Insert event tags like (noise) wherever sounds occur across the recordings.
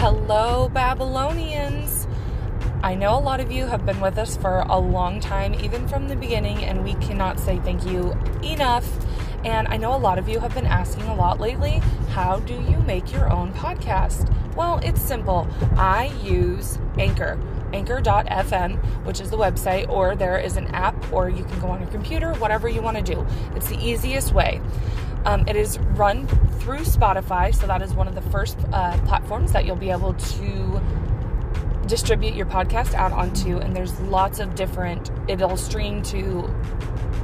Hello, Babylonians. I know a lot of you have been with us for a long time, even from the beginning, and we cannot say thank you enough. And I know a lot of you have been asking a lot lately how do you make your own podcast? Well, it's simple. I use Anchor, anchor.fm, which is the website, or there is an app, or you can go on your computer, whatever you want to do. It's the easiest way. Um, it is run through Spotify, so that is one of the first uh, platforms that you'll be able to distribute your podcast out onto. And there's lots of different, it'll stream to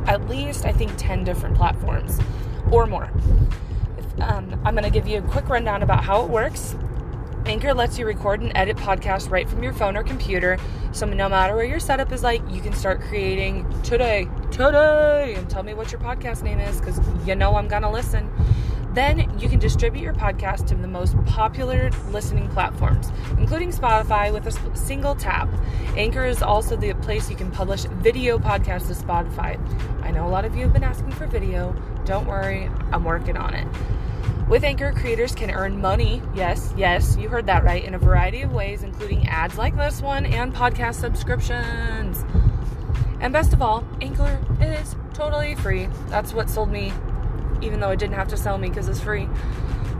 at least, I think, 10 different platforms or more. Um, I'm going to give you a quick rundown about how it works. Anchor lets you record and edit podcasts right from your phone or computer. So no matter where your setup is like, you can start creating today, today, and tell me what your podcast name is because you know I'm going to listen. Then you can distribute your podcast to the most popular listening platforms, including Spotify, with a single tap. Anchor is also the place you can publish video podcasts to Spotify. I know a lot of you have been asking for video. Don't worry, I'm working on it. With Anchor, creators can earn money, yes, yes, you heard that right, in a variety of ways, including ads like this one and podcast subscriptions. And best of all, Anchor is totally free. That's what sold me, even though it didn't have to sell me because it's free.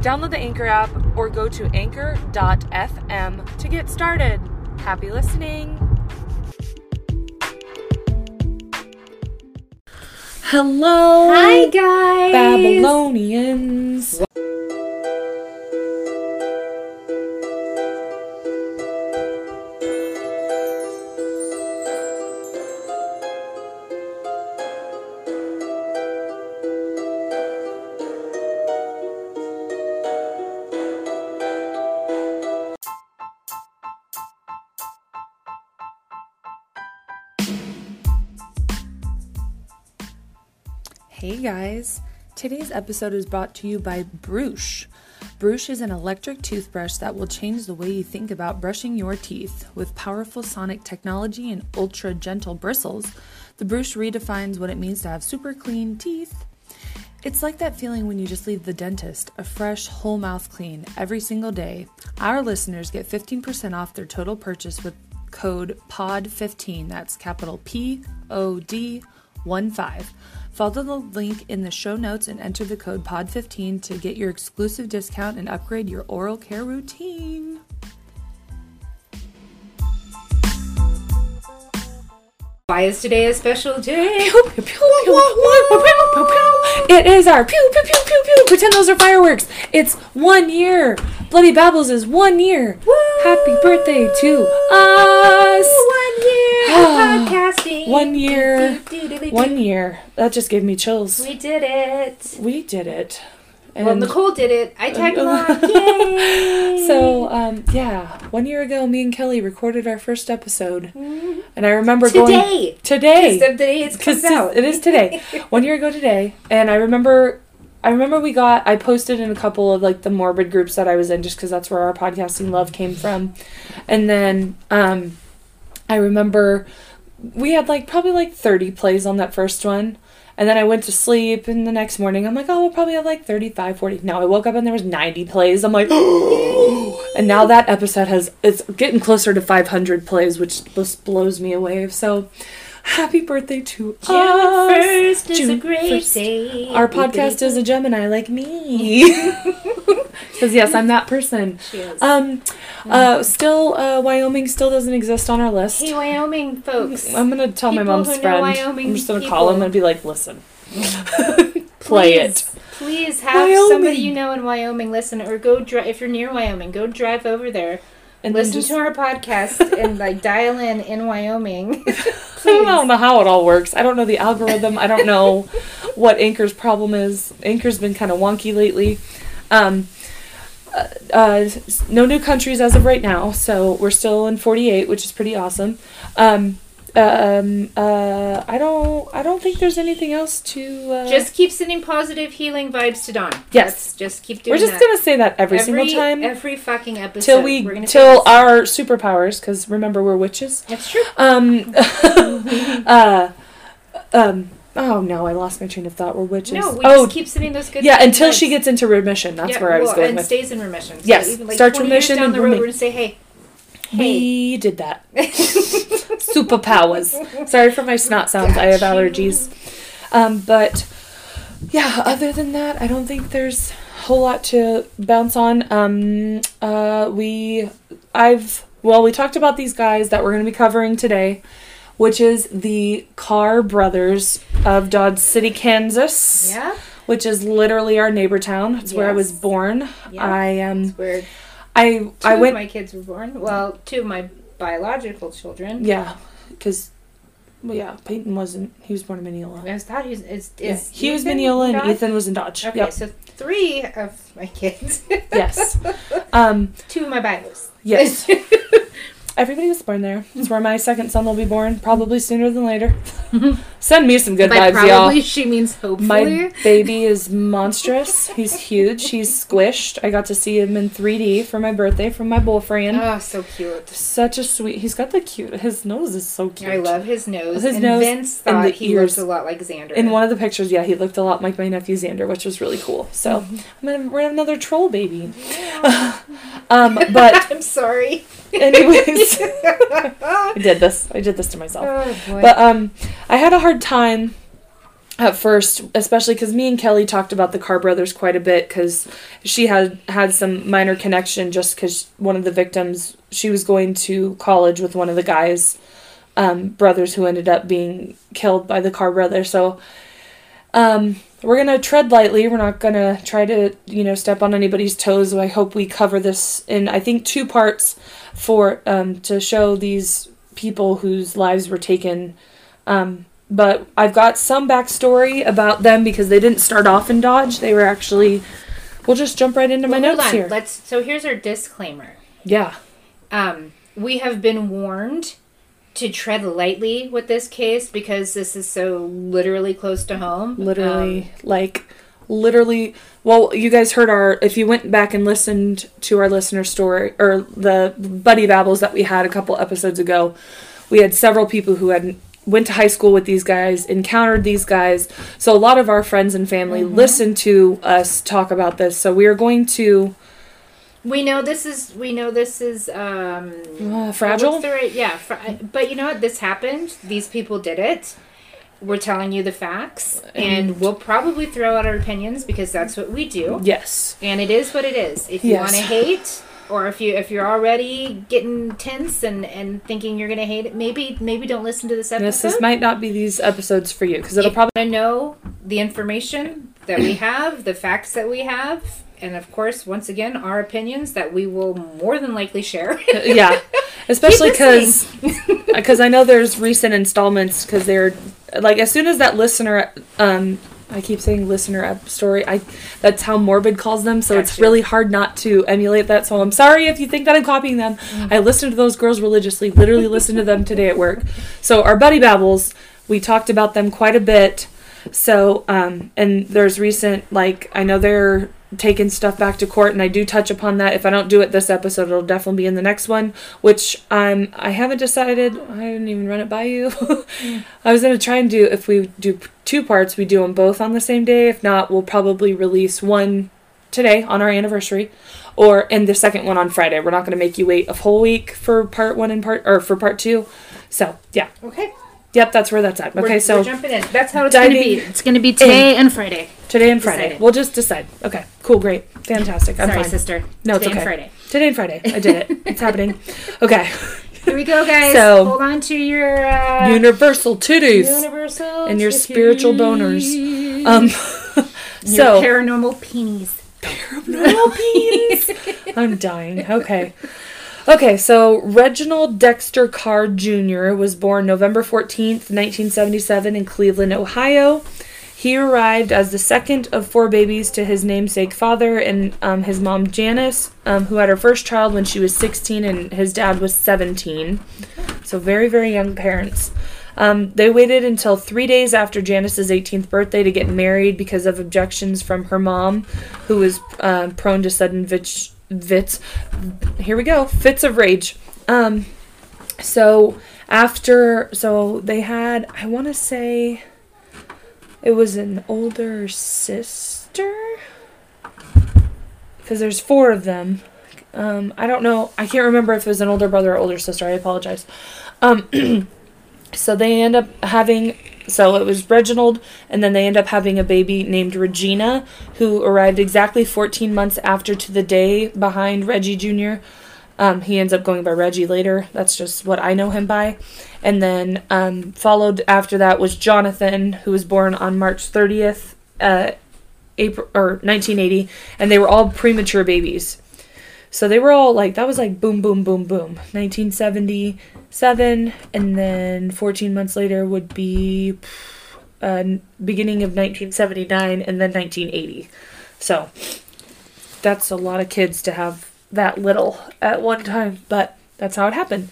Download the Anchor app or go to anchor.fm to get started. Happy listening! Hello! Hi, guys. Babylonians! Today's episode is brought to you by Bruush. Bruush is an electric toothbrush that will change the way you think about brushing your teeth. With powerful sonic technology and ultra gentle bristles, the Bruush redefines what it means to have super clean teeth. It's like that feeling when you just leave the dentist, a fresh, whole mouth clean, every single day. Our listeners get 15% off their total purchase with code POD15. That's capital P O D 1 5. Follow the link in the show notes and enter the code POD15 to get your exclusive discount and upgrade your oral care routine. Why is today a special day? Pew, pew, pew, pew, pew, pew, pew, pew. It is our pew pew pew pew pew. Pretend those are fireworks. It's one year. Bloody Babbles is one year. Happy birthday to us. One year of ah, podcasting. One year. One year. That just gave me chills. We did it. We did it. Well, And- Nicole did it. I tagged along. (laughs) Yay! So, um, yeah, one year ago, me and Kelly recorded our first episode, and I remember going today. today day comes out. it is today, (laughs) one year ago today, and I remember, I remember we got, I posted in a couple of like the morbid groups that I was in, just because that's where our podcasting love came from, and then, um, I remember we had like probably like thirty plays on that first one. And then I went to sleep, and the next morning I'm like, oh, we'll probably have like 35, 40. Now I woke up and there was 90 plays. I'm like, (gasps) and now that episode has, it's getting closer to 500 plays, which just blows me away. So happy birthday to June us. 1st is a great 1st. day. Our podcast is a Gemini like me. (laughs) Because yes, I'm that person. She is. Um, uh, still, uh, Wyoming still doesn't exist on our list. Hey, Wyoming folks. I'm gonna tell my mom's friend. Wyoming I'm just gonna call him and be like, listen, (laughs) play it. Please, Please have Wyoming. somebody you know in Wyoming listen, or go drive if you're near Wyoming. Go drive over there, And listen just, to our podcast, and like dial in in Wyoming. (laughs) (laughs) I don't know how it all works. I don't know the algorithm. I don't know (laughs) what Anchor's problem is. Anchor's been kind of wonky lately. Um, uh, uh, no new countries as of right now, so we're still in 48, which is pretty awesome. Um, um, uh, I don't, I don't think there's anything else to. Uh, just keep sending positive healing vibes to Dawn. Yes. That's- just keep doing we're just that. gonna say that every, single time Every fucking episode. till we till our superpowers, because remember we're witches. That's true. Um, (laughs) (laughs) uh, um, oh no, I lost my train of thought. We're witches. No, we oh, just keep sending those good. yeah, until she gets into remission. That's Yeah, where I was going. well, going and with. stays in remission. So Yes, even like starts remission down and the road, remi- we're gonna say, hey, hey. We did that. (laughs) Superpowers. Sorry for my snot sounds. I have allergies. Um, but yeah, other than that, I don't think there's a whole lot to bounce on. Um, uh, we, I've, well, we talked about these guys that we're going to be covering today, which is the Carr brothers of Dodge City, Kansas, Yeah, which is literally our neighbor town. It's where I was born. Yeah. I um, weird. I Two I went of my kids were born. Well, two of my biological children. Yeah, because well, yeah, Peyton wasn't. He was born in Minneola. I thought he was. Is, Yeah, is he was Minneola and? Ethan was in Dodge. Okay, Yep. so three of my kids. Yes. (laughs) Um. two of my bios. Yes. (laughs) Everybody was born there. It's where my second son will be born, probably sooner than later. (laughs) Send me some good By vibes, probably y'all. Probably she means hopefully. My baby is monstrous. He's huge. He's squished. I got to see him in 3D for my birthday from my boyfriend. oh, so cute. Such a sweet. He's got the cute. His nose is so cute. I love his nose. His and nose Vince and the he ears. looked a lot like Xander. In one of the pictures, yeah, he looked a lot like my nephew Xander, which was really cool. So Mm-hmm. I'm gonna we're another troll baby. (laughs) um, but (laughs) I'm sorry. Anyways, (laughs) I did this. I did this to myself. Oh. But um, I had a hard time at first, especially because me and Kelly talked about the Carr brothers quite a bit because she had had some minor connection just because one of the victims she was going to college with one of the guys um, brothers who ended up being killed by the Carr brothers. So um, we're gonna tread lightly. We're not gonna try to you know step on anybody's toes. I hope we cover this in I think two parts for um, to show these people whose lives were taken. Um, but I've got some backstory about them because they didn't start off in Dodge. They were actually. We'll just jump right into my Well, hold notes here. Let's. So here's our disclaimer. Yeah. Um, we have been warned to tread lightly with this case because this is so literally close to home. literally Um, like literally well you guys heard our if you went back and listened to our listener story or the buddy babbles that we had a couple episodes ago we had several people who had went to high school with these guys encountered these guys so a lot of our friends and family Mm-hmm. listened to us talk about this so we are going to we know this is. We know this is. Um, uh, fragile right? Yeah, but you know what? This happened. These people did it. We're telling you the facts, and, And- we'll probably throw out our opinions because that's what we do. yes And it is what it is. If you Yes. want to hate, or if you if you're already getting tense and and thinking you're gonna hate it, maybe maybe don't listen to this this, episode. this might not be these episodes for you because it'll if probably you want to know the information that we have, the facts that we have, and of course, once again, our opinions that we will more than likely share. (laughs) yeah especially because because i know there's recent installments because they're like as soon as that listener um i keep saying listener story i that's how morbid calls them so it's really hard not to emulate that so i'm sorry if you think that i'm copying them. I listen to those girls religiously literally listen to them today at work. So our buddy babbles we talked about them quite a bit so um and there's recent like i know they're taking stuff back to court and I do touch upon that. If I don't do it this episode, it'll definitely be in the next one, which um I haven't decided. I didn't even run it by you. (laughs) I was going to try and do if we do two parts, we do them both on the same day. If not, we'll probably release one today on our anniversary or and the second one on Friday. We're not going to make you wait a whole week for part 1 and part or for part 2. So, yeah. okay. Yep, that's where that's at. We're- Okay, we're so jumping in. That's how it's gonna diving be. It's gonna be today and Friday. today and Friday. Decided. We'll just decide. Okay, cool, great. Fantastic. I'm Sorry, fine. sister. No, it's today okay. and Friday. Today and Friday. I did it. (laughs) It's happening. Okay. Here we go, guys. So- hold on to your uh, Universal titties. universal and your titties. spiritual boners. Um Your (laughs) so (laughs) paranormal peenies. I'm dying. Okay. Okay, so Reginald Dexter Carr Jr. was born November 14th, 1977 in Cleveland, Ohio. He arrived as the second of four babies to his namesake father and um, his mom Janice, um, who had her first child when she was 16 and his dad was 17. So very, very young parents. Um, they waited until three days after Janice's 18th birthday to get married because of objections from her mom, who was um, prone to sudden vits, vits. Here we go, fits of rage. Um, so after, so they had, I want to say, it was an older sister because there's four of them. Um, I don't know. I can't remember if it was an older brother or older sister. I apologize. Um, (clears throat) so they end up having. So it was Reginald, and then they end up having a baby named Regina, who arrived exactly 14 months after to the day behind Reggie Jr. Um, he ends up going by Reggie later. That's just what I know him by. And then um, followed after that was Jonathan, who was born on March 30th, uh, April or 1980, and they were all premature babies. So they were all like that was like boom, boom, boom, boom. 1977, and then 14 months later would be uh, beginning of 1979, and then 1980. So that's a lot of kids to have that little at one time, but that's how it happened.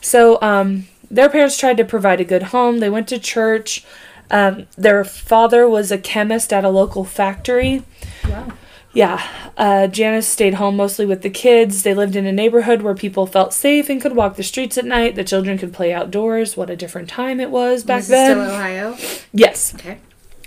So um, their parents tried to provide a good home. They went to church. Um, their father was a chemist at a local factory. Wow. Yeah, uh, Janice stayed home mostly with the kids. They lived in a neighborhood where people felt safe and could walk the streets at night. The children could play outdoors. What a different time it was back This then. still Ohio. yes, Okay.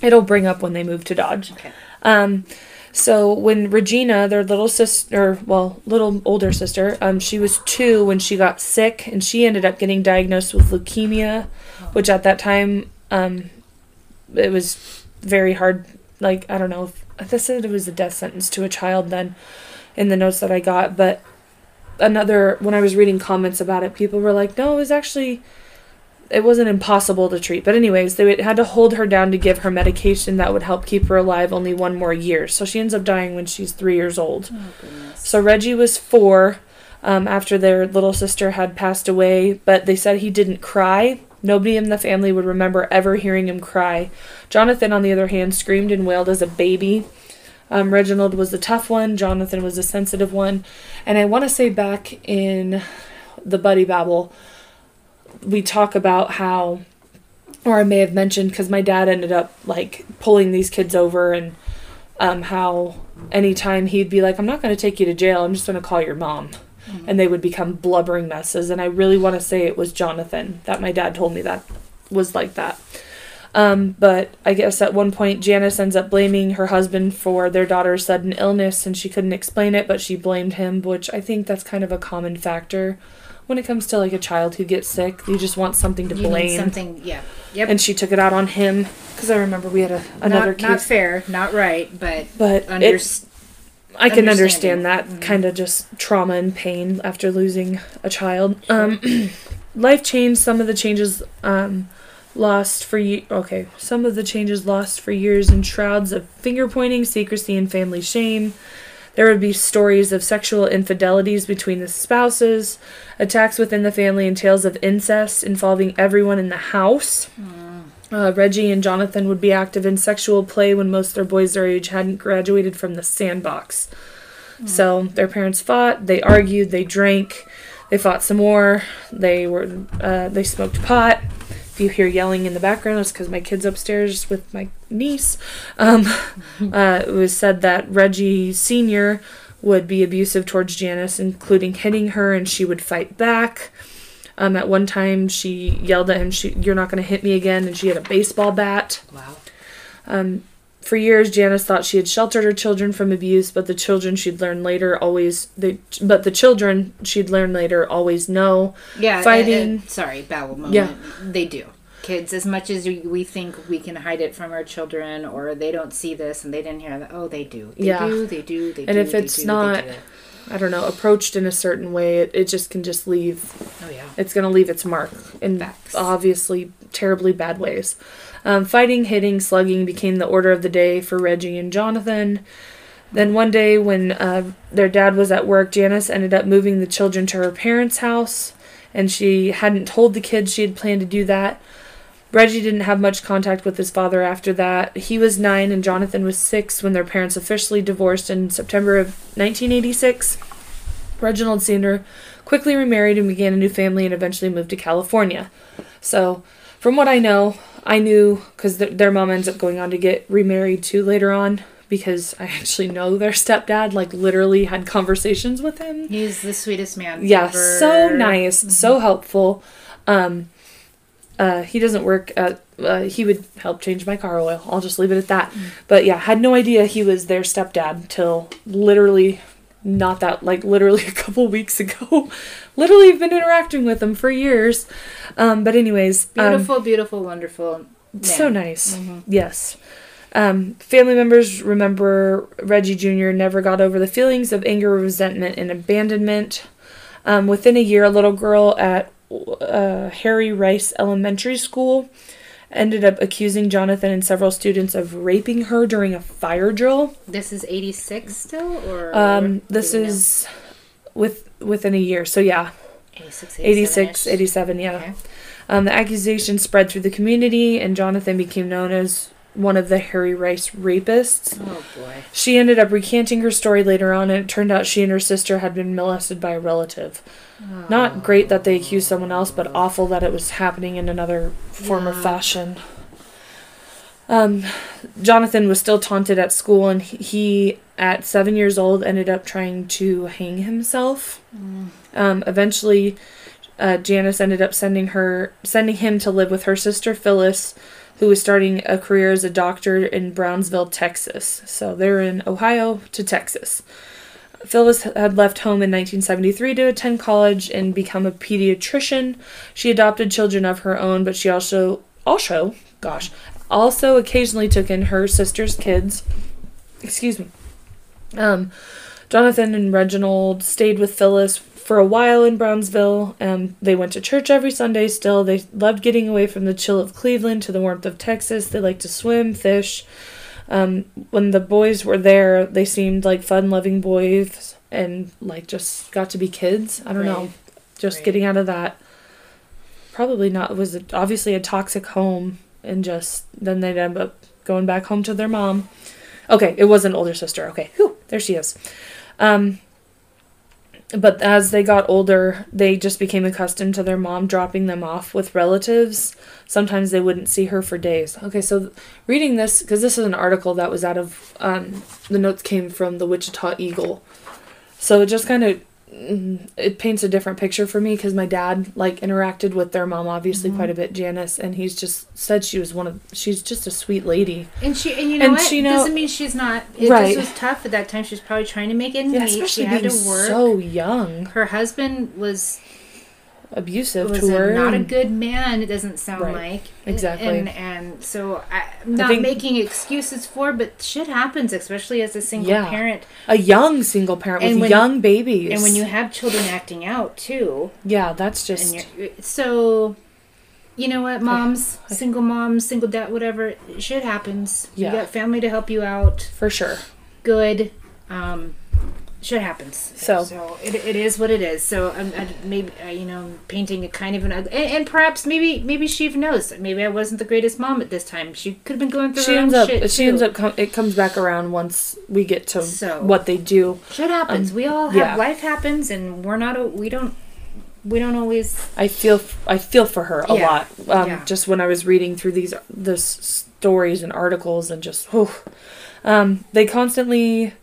it'll bring up when they move to Dodge. Okay. Um, so when Regina, their little sister, well, little older sister, um, she was two when she got sick, and she ended up getting diagnosed with leukemia, which at that time, um, it was very hard. Like I don't know if they said it was a death sentence to a child then, in the notes that I got, but another when I was reading comments about it, people were like, no, it was actually it wasn't impossible to treat. But anyways, they had to hold her down to give her medication that would help keep her alive only one more year. So she ends up dying when she's three years old. Oh. So Reggie was four um, after their little sister had passed away, but they said he didn't cry. Nobody in the family would remember ever hearing him cry. Jonathan, on the other hand, screamed and wailed as a baby. Um, Reginald was the tough one. Jonathan was the sensitive one. And I want to say back in the Buddy Babble, we talk about how, or I may have mentioned, because my dad ended up like pulling these kids over and um, how anytime he'd be like, I'm not going to take you to jail, I'm just going to call your mom. And they would become blubbering messes. And I really want to say it was Jonathan that my dad told me that was like that. Um, but I guess at one point, Janice ends up blaming her husband for their daughter's sudden illness, and she couldn't explain it, but she blamed him, which I think that's kind of a common factor when it comes to like a child who gets sick. You just want something to You blame, something. Yeah. Yep. and she took it out on him because I remember we had a, another not, case, not fair, not right, but but under, it, I can understand that kind of just trauma and pain after losing a child. Um, (clears throat) life changed. Some of the changes um, lost for ye- okay. Some of the changes lost for years in shrouds of finger pointing, secrecy, and family shame. There would be stories of sexual infidelities between the spouses, attacks within the family, and tales of incest involving everyone in the house. Uh, Reggie and Jonathan would be active in sexual play when most of their boys their age hadn't graduated from the sandbox. So their parents fought, they argued, they drank, they fought some more. They were uh, they smoked pot. If you hear yelling in the background, it's because my kid's upstairs with my niece. Um, (laughs) uh, it was said that Reggie Senior would be abusive towards Janice, including hitting her, and she would fight back. Um, at one time, she yelled at him, she, "You're not going to hit me again," and she had a baseball bat. wow. Um, for years, Janice thought she had sheltered her children from abuse, but the children she'd learn later always they, but the children she'd learn later always know. Yeah. Fighting. and- and- sorry, babble moment. Yeah. They do. Kids, as much as we, think we can hide it from our children, or they don't see this and they didn't hear that. Oh, they do. They Yeah. do. They do. They And do. And if it's do, not-. I don't know, approached in a certain way, it, it just can just leave Oh yeah. it's going to leave its mark in Facts. obviously terribly bad ways. Um, fighting, hitting, slugging became the order of the day for Reggie and Jonathan. Then one day, when uh, their dad was at work, Janice ended up moving the children to her parents' house, and she hadn't told the kids she had planned to do that. Reggie didn't have much contact with his father after that. He was nine and Jonathan was six when their parents officially divorced in September of 1986. Reginald Senior quickly remarried and began a new family and eventually moved to California. So, from what I know, I knew because th- their mom ends up going on to get remarried too later on because I (laughs) actually know their stepdad, like, literally had conversations with him. He's the sweetest man. Yeah, ever. so nice, so helpful. Um, Uh, he doesn't work at. Uh, he would help change my car oil. I'll just leave it at that. But yeah, had no idea he was their stepdad till literally not that like literally (laughs) a couple weeks ago. (laughs) literally been interacting with him for years. Um, but anyways, um, Beautiful, beautiful, wonderful. Man. so nice. Yes. Um, family members remember Reggie Jr. never got over the feelings of anger, resentment, and abandonment. Um, within a year, a little girl at uh, Harry Rice Elementary School ended up accusing Jonathan and several students of raping her during a fire drill. This is 86 still? or Um, this we know? is with within a year. So yeah, 86, 86, 87 87, yeah. Okay. Um, the accusation spread through the community, and Jonathan became known as one of the Harry Rice rapists. Oh boy. She ended up recanting her story later on, and it turned out she and her sister had been molested by a relative. Not great that they accused someone else, but awful that it was happening in another form or Yeah. fashion. Um, Jonathan was still taunted at school, and he- at seven years old, ended up trying to hang himself. Um, eventually, uh, Janice ended up sending her, sending him to live with her sister Phyllis, who was starting a career as a doctor in Brownsville, Texas. So they're in Ohio to Texas. Phyllis had left home in 1973 to attend college and become a pediatrician. She adopted children of her own, but she also, also, gosh, also occasionally took in her sister's kids. Excuse me. Um, Jonathan and Reginald stayed with Phyllis for a while in Brownsville. Um, they went to church every Sunday still. They loved getting away from the chill of Cleveland to the warmth of Texas. They liked to swim, fish. Um, when the boys were there, they seemed like fun loving boys and like just got to be kids. I don't know. Just Right. getting out of that. Probably not, it was obviously a toxic home and just then they'd end up going back home to their mom. Okay, it was an older sister. Okay, whew, there she is. Um, but as they got older, they just became accustomed to their mom dropping them off with relatives. Sometimes they wouldn't see her for days. Okay, so reading this, because this is an article that was out of, um, the notes came from the Wichita Eagle. So it just kind of, it paints a different picture for me because my dad, like, interacted with their mom obviously Mm-hmm. quite a bit, Janice, and he's just said she was one of, she's just a sweet lady. And she, and you know And what? she know- Doesn't mean she's not. It Right. just was tough at that time. She was probably trying to make ends Yeah, meet. She had to work. so young, Her husband was abusive was to her. a, not a good man. It doesn't sound Right. like Exactly. And and so I, I'm not think- making excuses for, but shit happens, especially as a single Yeah. parent. a young single parent And with when- young babies. And when you have children acting out too, yeah, that's and just you're, so you know what, moms, I- single moms, single dad, whatever, shit happens. Yeah. You got family to help you out. for sure. Good. Um, shit happens. So- so it, it is what it is. So I'm, I, maybe uh, you know painting a kind of an ugly, and, and perhaps maybe maybe she even knows. Maybe I wasn't the greatest mom at this time. She could have been going through She ends up. shit. She too. ends up. Com- it comes back around once we get to So- what they do. Shit happens. um, we all have yeah. life happens, and we're not. a- We don't. We don't always. I feel. I feel for her a Yeah. lot. Um, Yeah. Just when I was reading through these this stories and articles and just. whew. Um, they constantly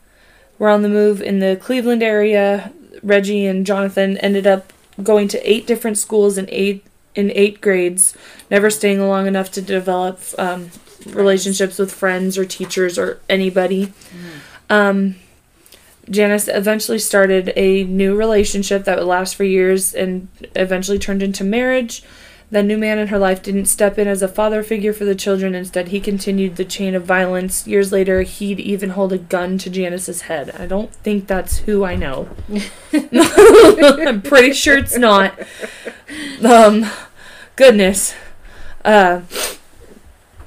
were on the move in the Cleveland area. Reggie and Jonathan ended up going to eight different schools in eight in eight grades, never staying long enough to develop um, relationships with friends or teachers or anybody. Um, Janice eventually started a new relationship that would last for years and eventually turned into marriage. The new man in her life didn't step in as a father figure for the children. Instead, he continued the chain of violence. Years later, he'd even hold a gun to Janice's head. I don't think that's who I know. (laughs) I'm pretty sure it's not. Um, goodness. Uh,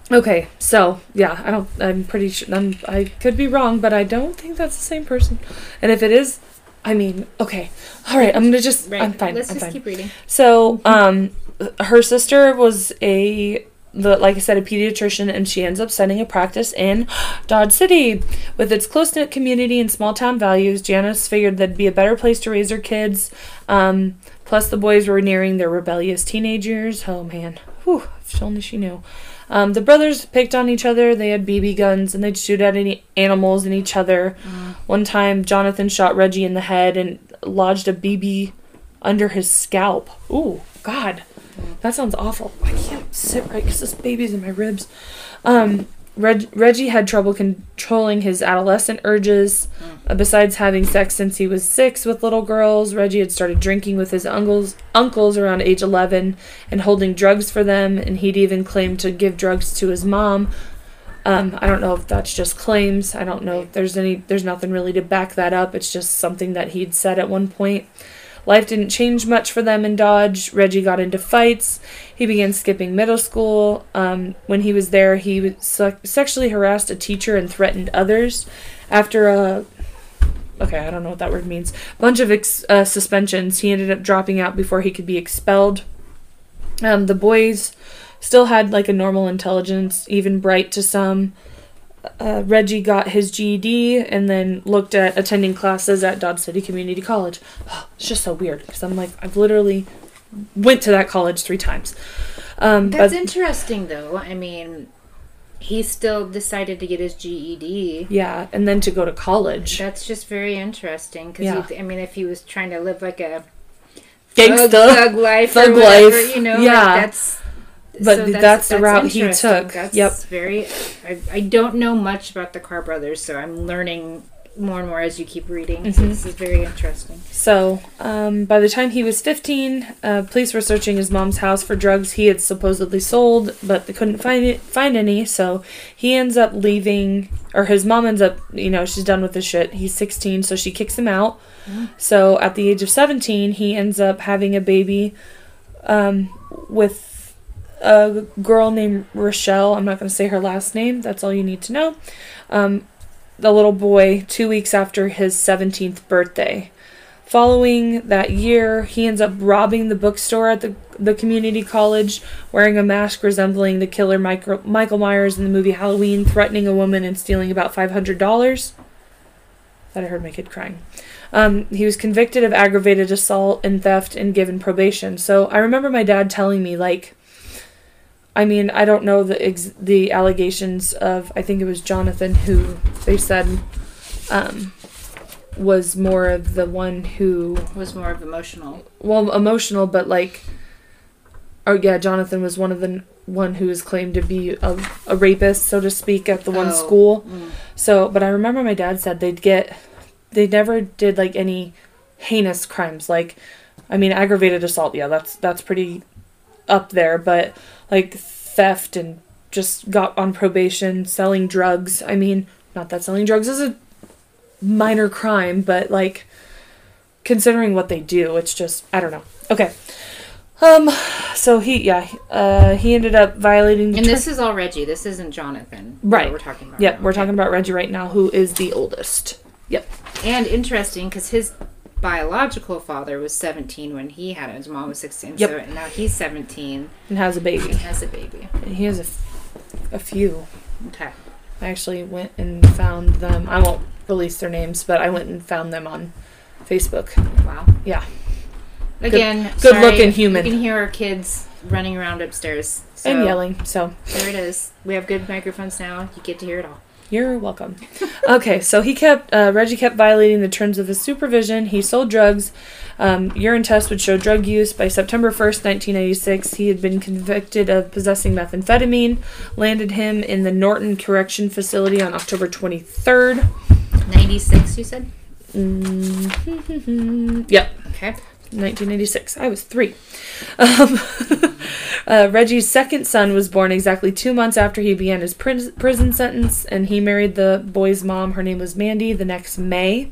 okay, so yeah, I don't. I'm pretty sure. I'm, I could be wrong, but I don't think that's the same person. And if it is, I mean, okay, all right. I'm gonna just. Right. I'm fine. Let's I'm just fine. keep reading. So, um, her sister was a, the, like I said, a pediatrician, and she ends up setting a practice in Dodge City. With its close knit community and small town values, Janice figured that'd be a better place to raise her kids. Um, plus, the boys were nearing their rebellious teenage years. Oh man, whew, if only she knew. Um, the brothers picked on each other. They had BB guns and they'd shoot at any animals and each other. One time, Jonathan shot Reggie in the head and lodged a BB under his scalp. Ooh, God. That sounds awful. I can't sit right because this baby's in my ribs. Um, Reg- Reggie had trouble controlling his adolescent urges. Uh, besides having sex since he was six with little girls, Reggie had started drinking with his uncles uncles around age eleven and holding drugs for them. And he'd even claimed to give drugs to his mom. Um, I don't know if that's just claims. I don't know if there's any. There's nothing really to back that up. It's just something that he'd said at one point. Life didn't change much for them in Dodge. Reggie got into fights. He began skipping middle school. Um, when he was there, he se- sexually harassed a teacher and threatened others. After a okay, I don't know what that word means. Bunch of ex- uh, suspensions. He ended up dropping out before he could be expelled. Um, the boys still had like a normal intelligence, even bright to some. Uh, Reggie got his GED and then looked at attending classes at Dodge City Community College. (gasps) it's just so weird because I'm like I've literally went to that college three times. Um, That's but interesting, though. I mean, he still decided to get his GED. yeah, and then to go to college. That's just very interesting because Yeah. I mean, if he was trying to live like a Gangsta. thug, thug life, Thug or whatever, life. you know, Yeah. like that's. But that's the route he took. That's Yep. very. I, I don't know much about the Carr brothers, so I'm learning more and more as you keep reading. So Mhm. this is very interesting. So, um, by the time he was 15, uh, police were searching his mom's house for drugs he had supposedly sold, but they couldn't find it, find any. So he ends up leaving, or his mom ends up, you know, she's done with the shit. He's 16, so she kicks him out. So at the age of 17, he ends up having a baby um, with a girl named Rochelle. I'm not going to say her last name. That's all you need to know. Um, the little boy two weeks after his 17th birthday. Following that year, he ends up robbing the bookstore at the, the community college, wearing a mask resembling the killer Michael, Michael Myers in the movie Halloween, threatening a woman and stealing about $500. That I heard my kid crying. Um, he was convicted of aggravated assault and theft and given probation. So I remember my dad telling me, like, I mean, I don't know the ex- the allegations of. I think it was Jonathan who they said um, was more of the one who, Was more of emotional. well, emotional, but like, oh yeah, Jonathan was one of the one who was claimed to be a, a rapist, so to speak, at the one Oh. school. Mm. So, but I remember my dad said they'd get, they never did like any heinous crimes. Like, I mean, aggravated assault, yeah, that's that's pretty up there, but like theft and just got on probation, selling drugs. I mean, not that selling drugs is a minor crime, but like considering what they do, it's just I don't know. Okay. Um so he yeah, uh he ended up violating the And ter- this is all Reggie. This isn't Jonathan. Right. We're talking about. Yeah, now. we're Okay. talking about Reggie right now, who is the oldest. Yep. And interesting because his biological father was 17 when he had it. His mom was 16. Yep. So now he's 17 And has a baby. and has a baby. And he has a, f- a few. Okay. I actually went and found them. I won't release their names, but I went and found them on Facebook. Wow. Yeah. Again, good sorry, looking human. You can hear our kids running around upstairs. So And yelling. So There it is. We have good microphones now. You get to hear it all. You're welcome. (laughs) okay, so he kept uh, Reggie kept violating the terms of his supervision. He sold drugs. Um, urine tests would show drug use. By September 1st, 1986, he had been convicted of possessing methamphetamine. Landed him in the Norton Correction Facility on October 23rd. 96, you said? Mm, (laughs) yep, Okay. 1986. I was three. Um, (laughs) uh, Reggie's second son was born exactly two months after he began his pris- prison sentence, and he married the boy's mom. Her name was Mandy. The next May.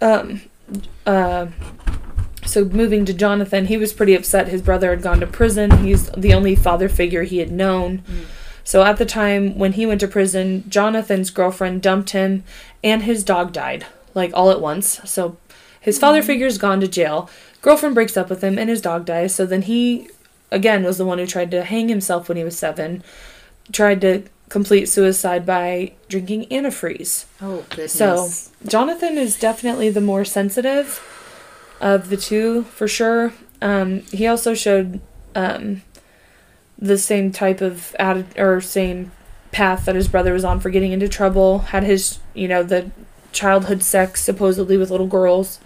Um, uh, so moving to Jonathan, he was pretty upset. His brother had gone to prison. He's the only father figure he had known. So at the time when he went to prison, Jonathan's girlfriend dumped him, and his dog died, like all at once. So his father figure's gone to jail. Girlfriend breaks up with him, and his dog dies. So then he, again, was the one who tried to hang himself when he was seven. Tried to complete suicide by drinking antifreeze. Oh, goodness. So Jonathan is definitely the more sensitive of the two, for sure. Um, he also showed um, the same type of atti- or same path that his brother was on for getting into trouble. Had his, you know, the childhood sex supposedly with little girls.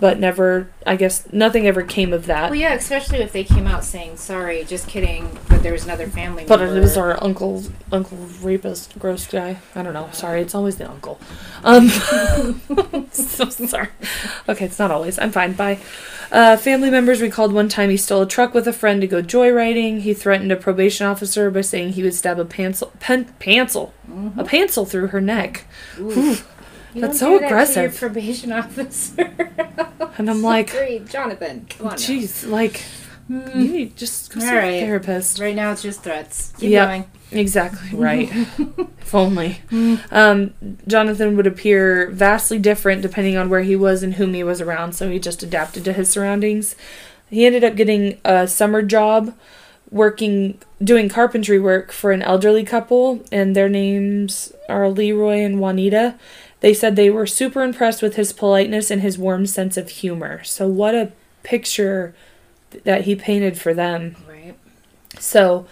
But never. I guess nothing ever came of that. Well, yeah, especially if they came out saying sorry, just kidding, but there was another family But member. it was our uncle, uncle rapist, gross guy. I don't know. Sorry, it's always the uncle. Um, (laughs) so sorry. Okay, it's not always. I'm fine. Bye. Uh, family members recalled one time he stole a truck with a friend to go joyriding. He threatened a probation officer by saying he would stab a pencil, pen, pencil, a pencil through her neck. Ooh. You That's so do that your aggressive. probation (laughs) officer. And I'm like, great, Jonathan. Come on. now. Jeez, like you need just go see All a therapist. Right now it's just threats. Keep Yep. going. Exactly (laughs) right. if only. Um, Jonathan would appear vastly different depending on where he was and whom he was around, so he just adapted to his surroundings. He ended up getting a summer job working doing carpentry work for an elderly couple and their names are Leroy and Juanita. They said they were super impressed with his politeness and his warm sense of humor. So what a picture that he painted for them. Right. So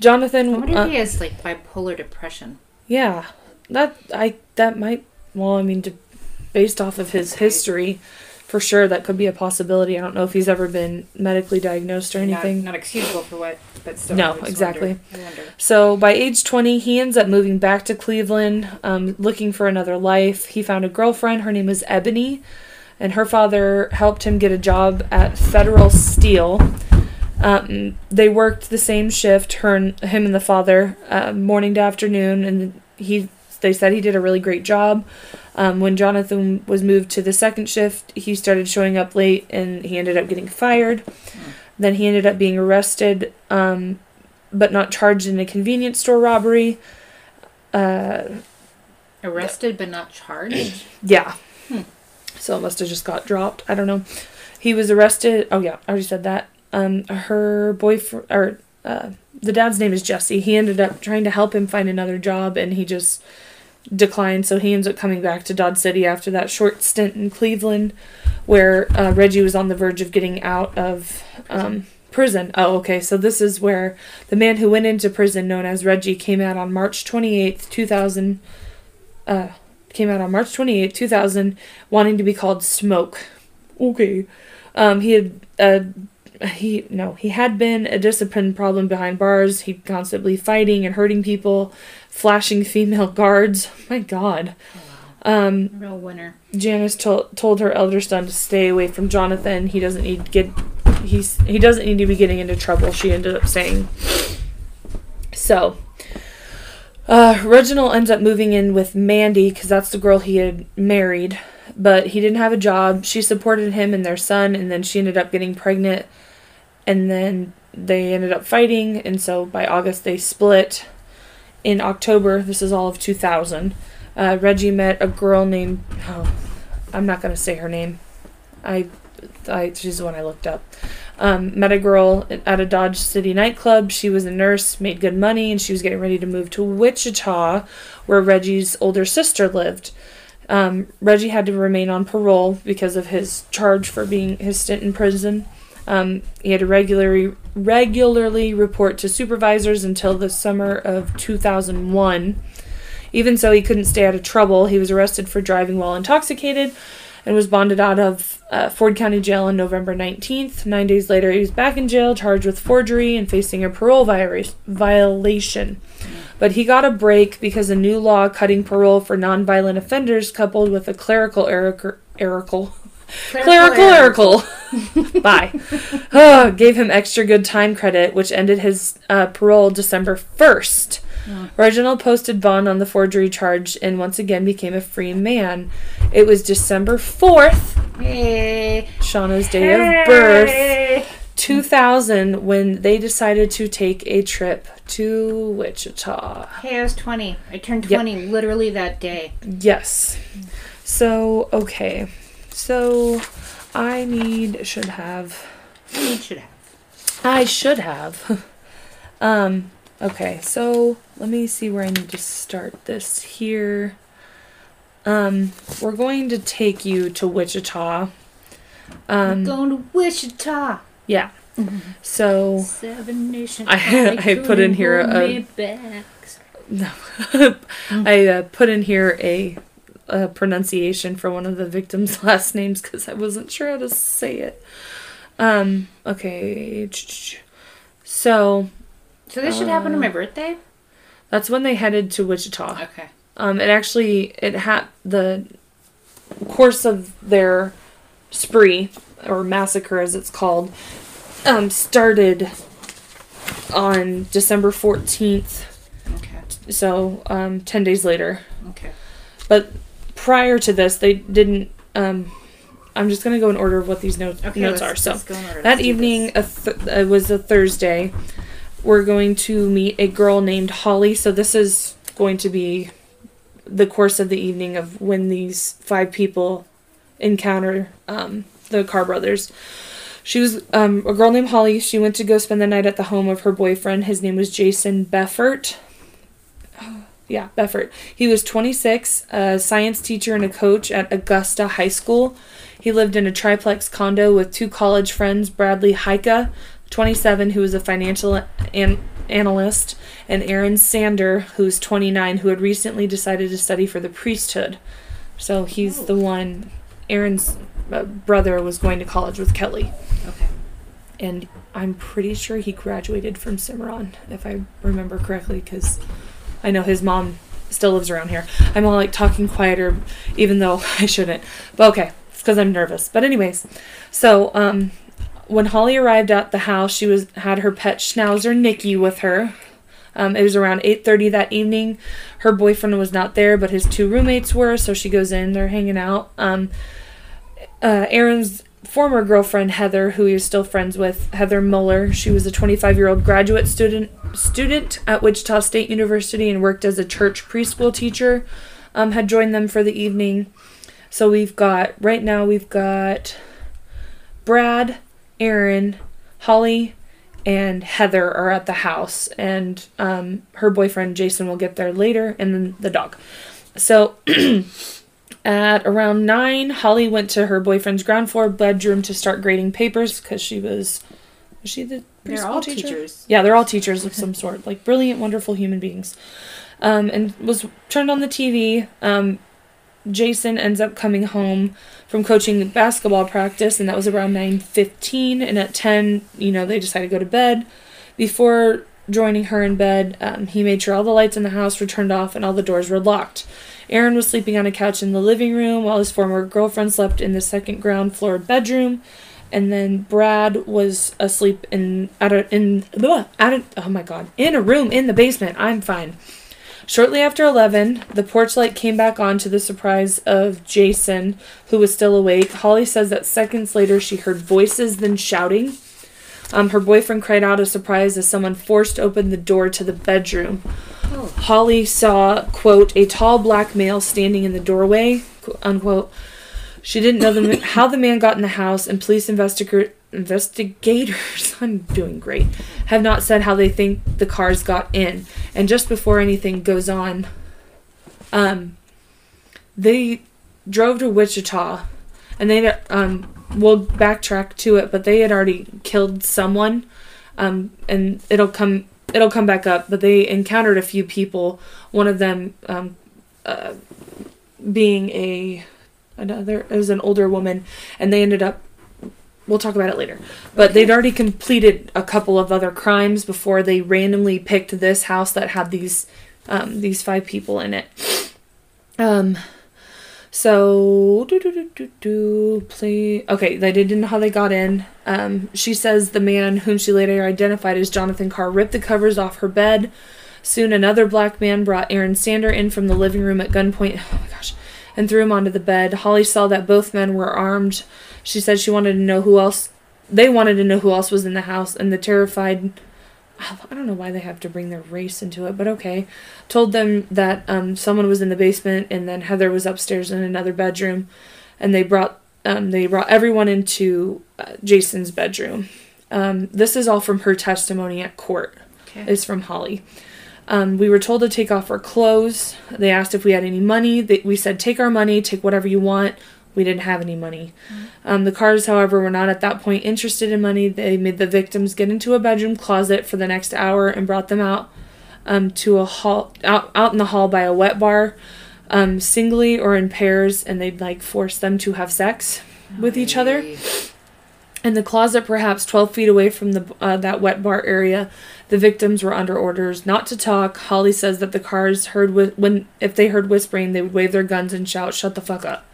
Jonathan I wonder uh, if he has like bipolar depression. yeah, that I that might well, I mean, based off of his history, for sure that could be a possibility. I don't know if he's ever been medically diagnosed or anything. Not, not excusable for what, but still. No, exactly. Wonder, wonder. So by age 20, he ends up moving back to Cleveland, um, looking for another life. He found a girlfriend. Her name was Ebony, and her father helped him get a job at Federal Steel. Um, they worked the same shift, her and, him and the father, uh, morning to afternoon, and he they said he did a really great job. Um, when Jonathan was moved to the second shift, he started showing up late, and he ended up getting fired. Then he ended up being arrested, um, but not charged in a convenience store robbery. Uh, Arrested but not charged. (clears throat) yeah. Hmm. So it must have just got dropped. I don't know. He was arrested. Oh yeah, I already said that. Um, her boyfriend or uh, the dad's name is Jesse. He ended up trying to help him find another job, and he just declined. So he ends up coming back to Dodge City after that short stint in Cleveland, where uh, Reggie was on the verge of getting out of um, prison. Oh, okay. So this is where the man who went into prison, known as Reggie, came out on March twenty eighth, two thousand. Uh, came out on March twenty eighth, two thousand, wanting to be called Smoke. Okay. Um, he had uh, he no he had been a discipline problem behind bars. He constantly fighting and hurting people, flashing female guards. My God. Um, Real winner. Janice told told her elder son to stay away from Jonathan. He doesn't need to get he's he doesn't need to be getting into trouble. She ended up saying. So, uh, Reginald ends up moving in with Mandy because that's the girl he had married, but he didn't have a job. She supported him and their son, and then she ended up getting pregnant, and then they ended up fighting, and so by August they split. In October, this is all of 2000 uh, Reggie met a girl named oh, I'm not gonna say her name. I, I she's the one I looked up. Um, met a girl at a Dodge City nightclub. She was a nurse, made good money, and she was getting ready to move to Wichita, where Reggie's older sister lived. Um, Reggie had to remain on parole because of his charge for being his stint in prison. Um, he had to regularly regularly report to supervisors until the summer of 2001. Even so, he couldn't stay out of trouble. He was arrested for driving while intoxicated and was bonded out of uh, Ford County Jail on November 19th. Nine days later, he was back in jail, charged with forgery and facing a parole viola- violation. But he got a break because a new law cutting parole for nonviolent offenders, coupled with a clerical error, error, clerical error, (laughs) bye, uh, gave him extra good time credit, which ended his uh, parole December 1st. Reginald posted bond on the forgery charge and once again became a free man. It was December 4th, Hey. Shauna's day of birth, 2000, when they decided to take a trip to Wichita. Hey, I was 20. I turned Yep. 20 literally that day. Yes. So, okay. So, I need, should have. You should have. I should have. (laughs) um, okay, so let me see where I need to start this here. Um, we're going to take you to Wichita. Um, Going to Wichita. yeah. So, Seven Nation. I- (laughs) I put in here a- back. (laughs) I uh, put in here a a pronunciation for one of the victims' (laughs) last names because I wasn't sure how to say it. Um, okay. So So this should happen on my birthday? that's when they headed to Wichita. Okay. Um, it actually it had the course of their spree or massacre, as it's called, um, started on December fourteenth. Okay. So um, ten days later. Okay. But prior to this, they didn't. Um, I'm just gonna go in order of what these notes Okay. notes are. So let's go in order. that evening, a th- it was a Thursday. We're going to meet a girl named Holly. So this is going to be the course of the evening of when these five people encounter um, the Carr brothers. She was um, a girl named Holly. She went to go spend the night at the home of her boyfriend. His name was Jason Befort. Yeah, Befort. He was 26, a science teacher and a coach at Augusta High School. He lived in a triplex condo with two college friends, Bradley Heyka, 27, who was a financial an- analyst, and Aaron Sander, who's 29, who had recently decided to study for the priesthood. So he's Oh. the one. Aaron's uh, brother was going to college with Kelly, Okay. and I'm pretty sure he graduated from Cimarron, if I remember correctly, because I know his mom still lives around here. I'm all like talking quieter, even though (laughs) I shouldn't. But okay, it's because I'm nervous. But anyways, so um, when Holly arrived at the house, she was had her pet schnauzer Nikki with her. Um, it was around 8:30 that evening. Her boyfriend was not there, but his two roommates were. So she goes in. They're hanging out. Um, uh, Aaron's former girlfriend Heather, who he was still friends with, Heather Muller. She was a 25-year-old graduate student student at Wichita State University and worked as a church preschool teacher. Um, had joined them for the evening. So we've got right now we've got Brad, Aaron, Holly, and Heather are at the house, and um, her boyfriend Jason will get there later, and then the dog. So (clears throat) at around nine, Holly went to her boyfriend's ground floor bedroom to start grading papers because she was. Was she the They're all teacher? teachers. Yeah, they're all teachers of some sort, like brilliant, wonderful human beings. Um, and was turned on the TV. Um, Jason ends up coming home from coaching basketball practice, and that was around nine fifteen. And at ten, you know, they decided to go to bed. Before joining her in bed, um, he made sure all the lights in the house were turned off and all the doors were locked. Aaron was sleeping on a couch in the living room, while his former girlfriend slept in the second ground floor bedroom and then Brad was asleep in at a in at a, oh my god in a room in the basement. I'm fine. Shortly after 11, the porch light came back on to the surprise of Jason, who was still awake. Holly says that seconds later she heard voices, then shouting. Um, her boyfriend cried out of surprise as someone forced open the door to the bedroom. Oh. Holly saw, quote, a tall black male standing in the doorway, unquote. She didn't know the, (laughs) how the man got in the house, and police investiga- investigators, (laughs) I'm doing great, have not said how they think the Carrs got in. And just before anything goes on, um, they drove to Wichita, and they um, we'll backtrack to it, but they had already killed someone, um, and it'll come it'll come back up. But they encountered a few people. One of them, um, uh, being a another it was an older woman and they ended up we'll talk about it later but they'd already completed a couple of other crimes before they randomly picked this house that had these um, these five people in it um so do do do do do play okay they didn't know how they got in um she says the man whom she later identified as jonathan carr ripped the covers off her bed soon another black man brought aaron sander in from the living room at gunpoint (sighs) oh my gosh and threw him onto the bed. Holly saw that both men were armed. She said she wanted to know who else. They wanted to know who else was in the house, and the terrified. (sighs) I don't know why they have to bring their race into it, but okay. Told them that um, someone was in the basement, and then Heather was upstairs in another bedroom, and they brought um, they brought everyone into uh, Jason's bedroom. Um, this is all from her testimony at court. Okay. Is from Holly. Um, we were told to take off our clothes. They asked if we had any money. They, we said, take our money, take whatever you want. We didn't have any money. Um, the Carrs, however, were not at that point interested in money. They made the victims get into a bedroom closet for the next hour and brought them out um, to a hall out out in the hall by a wet bar. um, singly or in pairs, and they'd like force them to have sex with each other. In the closet, perhaps 12 feet away from the uh, that wet bar area, the victims were under orders not to talk. Holly says that the Carrs heard when if they heard whispering, they would wave their guns and shout, "Shut the fuck up."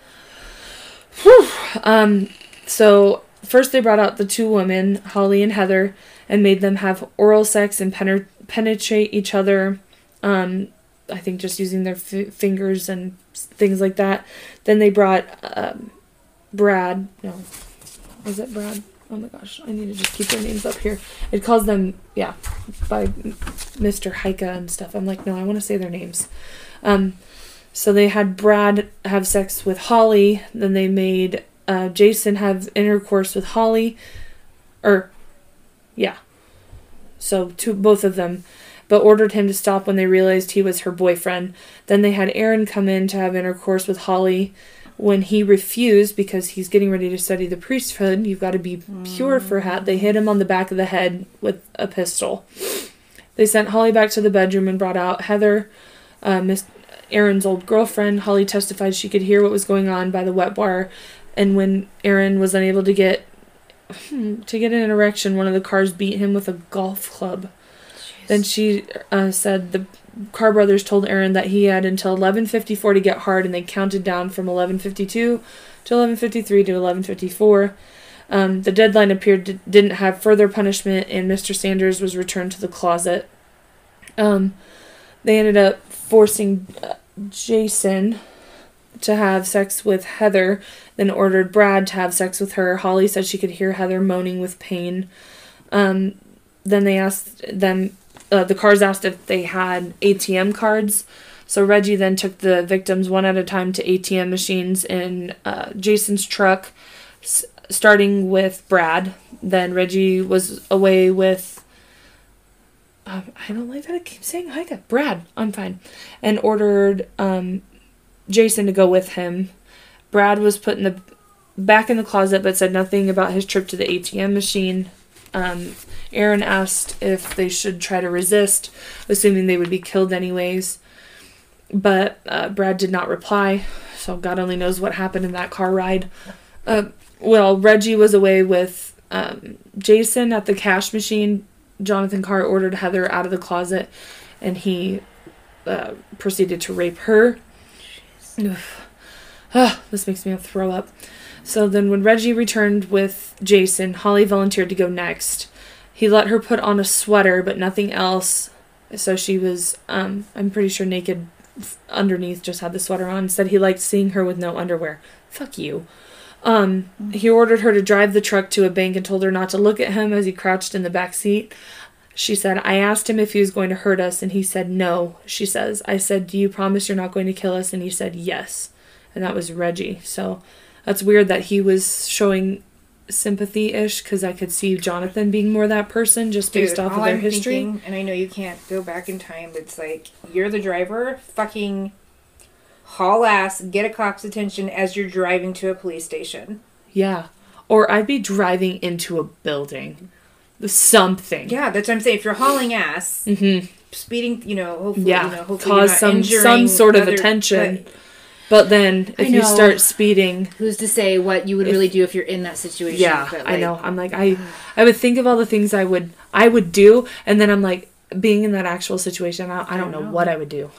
Whew. Um, so first they brought out the two women, Holly and Heather, and made them have oral sex and penetrate each other. Um, I think just using their f- fingers and things like that. Then they brought um, Brad. No, was it Brad? Oh my gosh, I need to just keep their names up here. It calls them, yeah, by Mr. Heyka and stuff. I'm like, no, I want to say their names. Um, so they had Brad have sex with Holly. Then they made uh, Jason have intercourse with Holly, or yeah. So to both of them, but ordered him to stop when they realized he was her boyfriend. Then they had Aaron come in to have intercourse with Holly. When he refused because he's getting ready to study the priesthood, you've got to be pure for hat. They hit him on the back of the head with a pistol. They sent Holly back to the bedroom and brought out Heather, uh, Miss Aaron's old girlfriend. Holly testified she could hear what was going on by the wet bar, and when Aaron was unable to get hmm, to get an erection, one of the Carrs beat him with a golf club. Then she uh, said the Carr brothers told Aaron that he had until 11:54 to get hard, and they counted down from 11:52 to 11:53 to 11:54. Um, the deadline appeared to, didn't have further punishment, and Mr. Sanders was returned to the closet. Um, they ended up forcing uh, Jason to have sex with Heather, then ordered Brad to have sex with her. Holly said she could hear Heather moaning with pain. Um, then they asked them, uh, the Carrs asked if they had ATM cards. So Reggie then took the victims one at a time to ATM machines in uh, Jason's truck, s- starting with Brad. Then Reggie was away with. Um, I don't like that I keep saying hi, Brad. I'm fine, and ordered um, Jason to go with him. Brad was put in the back in the closet, but said nothing about his trip to the ATM machine. Um, Aaron asked if they should try to resist, assuming they would be killed anyways. But uh, Brad did not reply, so God only knows what happened in that car ride. Uh, well, Reggie was away with um, Jason at the cash machine. Jonathan Carr ordered Heather out of the closet, and he uh, proceeded to rape her. (sighs) Ah, this makes me throw up. So then, when Reggie returned with Jason, Holly volunteered to go next. He let her put on a sweater, but nothing else. So she was, um, I'm pretty sure naked underneath, just had the sweater on. Said he liked seeing her with no underwear. Fuck you. Um, he ordered her to drive the truck to a bank and told her not to look at him as he crouched in the back seat. She said, I asked him if he was going to hurt us, and he said no. She says, I said, Do you promise you're not going to kill us? And he said, Yes. And that was Reggie. So that's weird that he was showing sympathy ish because I could see Jonathan being more that person just based Dude, off of their I'm history. thinking, and I know you can't go back in time, but it's like you're the driver, fucking haul ass, get a cop's attention as you're driving to a police station. Yeah. Or I'd be driving into a building. Something. Yeah, that's what I'm saying. If you're hauling ass, mm-hmm. speeding, you know, hopefully, Yeah. you know, hopefully you're Cause not some some sort of other- attention. but But then if you start speeding, who's to say what you would If- really do if you're in that situation? yeah, but, I know. I'm like I I would think of all the things I would I would do and then I'm like being in that actual situation, I, I don't know know. what I would do.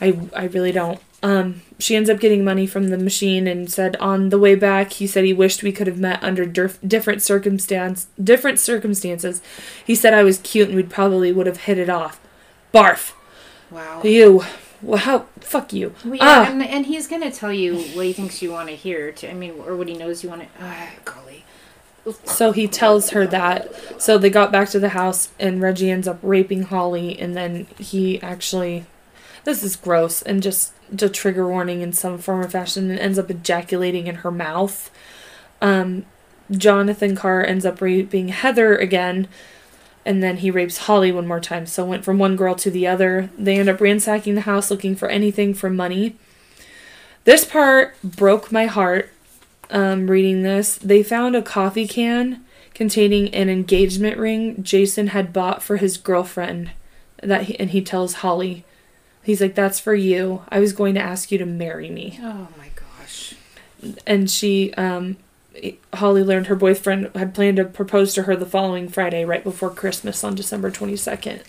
I I really don't. Um she ends up getting money from the machine and said on the way back he said he wished we could have met under dif- different circumstance different circumstances. He said I was cute and we probably would have hit it off. Barf. Wow. You. Well, how fuck you. Well, yeah, Ah. and, and he's gonna tell you what he thinks you want to hear. To I mean, or what he knows you want to. Ah, golly. So he tells her that. So they got back to the house, and Reggie ends up raping Holly, and then he actually. This is gross, and just a trigger warning in some form or fashion, and ends up ejaculating in her mouth. Um, Jonathan Carr ends up raping Heather again, and then he rapes Holly one more time. So went from one girl to the other. They end up ransacking the house looking for anything for money. This part broke my heart um, reading this. They found a coffee can containing an engagement ring Jason had bought for his girlfriend. That he, and he tells Holly He's like, That's for you. I was going to ask you to marry me. Oh my gosh. And she, um, Holly learned her boyfriend had planned to propose to her the following Friday, right before Christmas on December 22nd.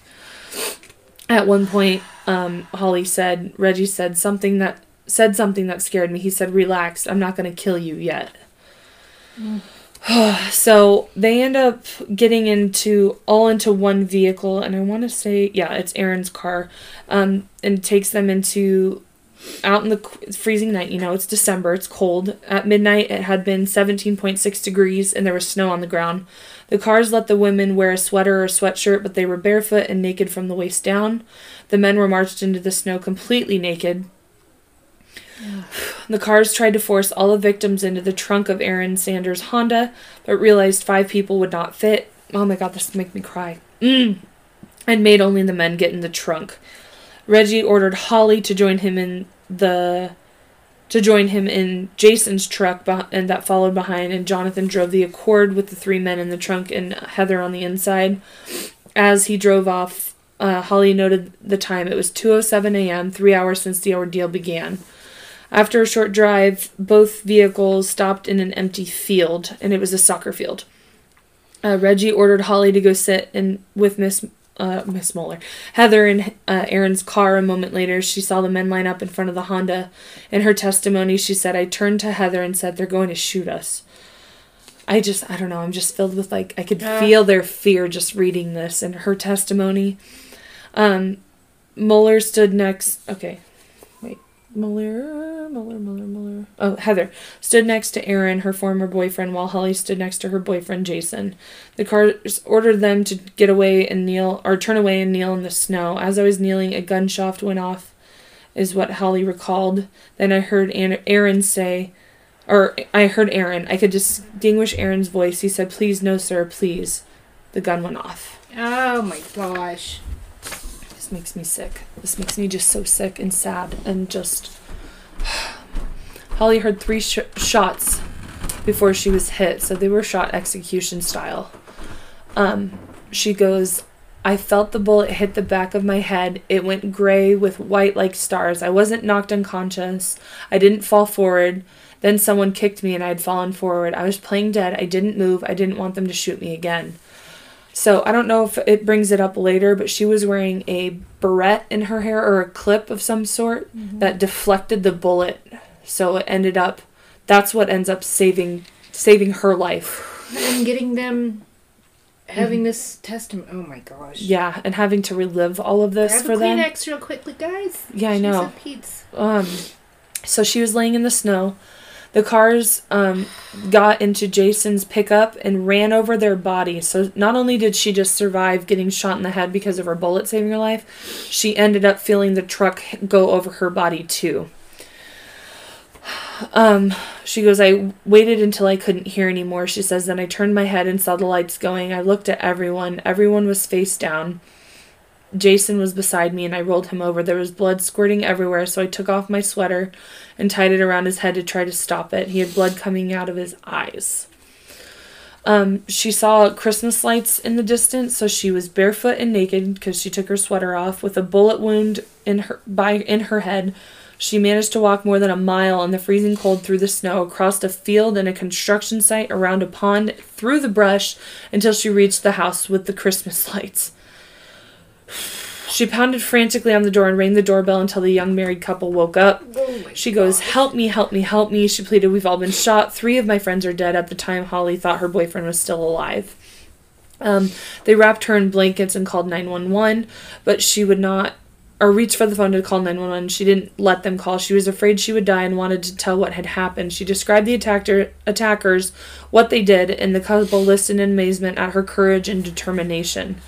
At one point, um, Holly said, Reggie said something that said something that scared me. He said, "Relax, I'm not going to kill you yet." (sighs) so they end up getting into all into one vehicle, and I want to say, yeah, it's Aaron's car, um, and takes them into out in the freezing night. You know, it's December, it's cold. At midnight, it had been 17.6 degrees, and there was snow on the ground. The Carrs let the women wear a sweater or sweatshirt, but they were barefoot and naked from the waist down. The men were marched into the snow completely naked. The Carrs tried to force all the victims into the trunk of Aaron Sanders' Honda, but realized five people would not fit. Oh my god, this make me cry. Mm. And made only the men get in the trunk. Reggie ordered Holly to join him in the to join him in Jason's truck and that followed behind and Jonathan drove the Accord with the three men in the trunk and Heather on the inside. As he drove off, uh, Holly noted the time. It was 2:07 a.m., 3 hours since the ordeal began. After a short drive, both vehicles stopped in an empty field, and it was a soccer field. Uh, Reggie ordered Holly to go sit in with Miss uh, Miss Moeller, Heather in uh, Aaron's car. A moment later, she saw the men line up in front of the Honda. In her testimony, she said, "I turned to Heather and said, they're going to shoot us." I just, I don't know. I'm just filled with like I could feel their fear just reading this and her testimony. Um, Moeller stood next. Okay, wait, Muller, Muller, Muller, Muller. Oh, Heather stood next to Aaron, her former boyfriend, while Holly stood next to her boyfriend Jason. The Carrs ordered them to get away and kneel, or turn away and kneel in the snow. As I was kneeling, a gun gunshot went off, is what Holly recalled. Then I heard Aaron say, or I heard Aaron. I could distinguish Aaron's voice. He said, "Please, no, sir, please." The gun went off. Oh my gosh This makes me sick. This makes me just so sick and sad and just. (sighs) Holly heard three sh- shots before she was hit, so they were shot execution style. Um, she goes, I felt the bullet hit the back of my head. It went gray with white like stars. I wasn't knocked unconscious. I didn't fall forward. Then someone kicked me and I had fallen forward. I was playing dead. I didn't move. I didn't want them to shoot me again. So I don't know if it brings it up later, but she was wearing a barrette in her hair or a clip of some sort mm-hmm. that deflected the bullet. So it ended up that's what ends up saving saving her life. (sighs) And getting them having mm-hmm. this testimony. Oh my gosh. Yeah, and having to relive all of this Grab for a them. Kleenex real quickly, guys. Yeah, I know. Um, so she was laying in the snow. The Carrs um, got into Jason's pickup and ran over their body. So not only did she just survive getting shot in the head because of her bullet saving her life, she ended up feeling the truck go over her body too. Um, she goes, I waited until I couldn't hear anymore. She says, then I turned my head and saw the lights going. I looked at everyone. Everyone was face down. Jason was beside me and I rolled him over. There was blood squirting everywhere, so I took off my sweater and tied it around his head to try to stop it. He had blood coming out of his eyes. Um, she saw Christmas lights in the distance, so she was barefoot and naked because she took her sweater off with a bullet wound in her by in her head. She managed to walk more than a mile in the freezing cold through the snow, across a field and a construction site, around a pond, through the brush, until she reached the house with the Christmas (laughs) lights. She pounded frantically on the door and rang the doorbell until the young married couple woke up. Oh she goes, Help me, help me, help me. She pleaded, We've all been shot. Three of my friends are dead. At the time, Holly thought her boyfriend was still alive. Um, they wrapped her in blankets and called 911, but she would not, or reached for the phone to call 911. She didn't let them call. She was afraid she would die and wanted to tell what had happened. She described the attacker, attackers, what they did, and the couple listened in amazement at her courage and determination.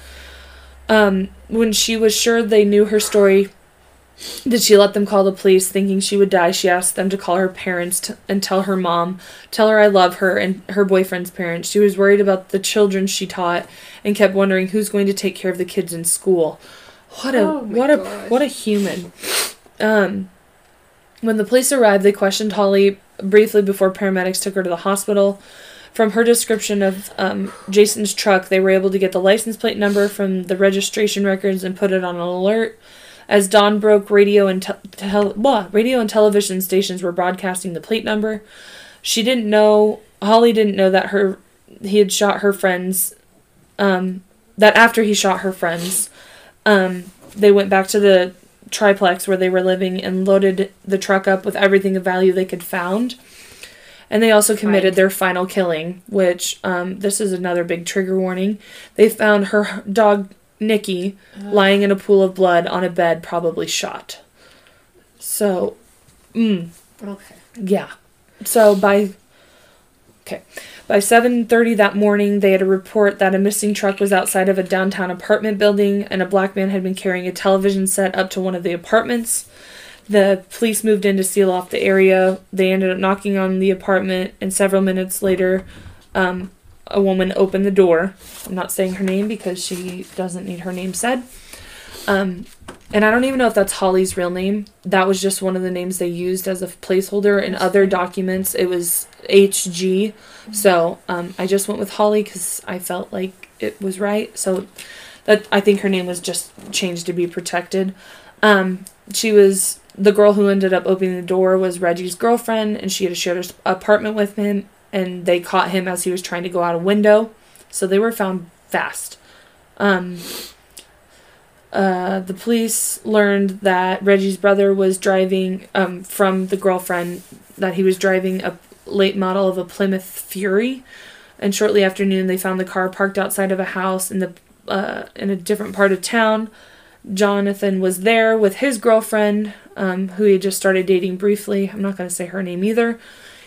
Um, when she was sure they knew her story, did she let them call the police thinking she would die? She asked them to call her parents t- and tell her mom, tell her I love her and her boyfriend's parents. She was worried about the children she taught and kept wondering who's going to take care of the kids in school. What a oh what gosh. a what a human. Um when the police arrived, they questioned Holly briefly before paramedics took her to the hospital. From her description of um, Jason's truck, they were able to get the license plate number from the registration records and put it on an alert. As dawn broke, radio and te- tel- blah, radio and television stations were broadcasting the plate number. She didn't know. Holly didn't know that her he had shot her friends. Um, that after he shot her friends, um, they went back to the triplex where they were living and loaded the truck up with everything of value they could found. And they also committed Right. their final killing, which um, this is another big trigger warning. They found her dog Nikki lying in a pool of blood on a bed, probably shot. So, mm, Okay. yeah. So by okay, by 7:30 that morning, they had a report that a missing truck was outside of a downtown apartment building and a black man had been carrying a television set up to one of the apartments. The police moved in to seal off the area. They ended up knocking on the apartment and several minutes later um, a woman opened the door. I'm not saying her name because she doesn't need her name said. Um, and I don't even know if that's Holly's real name. That was just one of the names they used as a placeholder. In other documents, it was HG. So um, I just went with Holly because I felt like it was right. So that I think her name was just changed to be protected. Um, she was the girl who ended up opening the door was Reggie's girlfriend, and she had shared apartment with him. And they caught him as he was trying to go out a window. So they were found fast. Um, uh, the police learned that Reggie's brother was driving um, from the girlfriend that he was driving a late model of a Plymouth Fury, and shortly after noon they found the car parked outside of a house in the uh, in a different part of town. Jonathan was there with his girlfriend, um, who he had just started dating briefly. I'm not going to say her name either.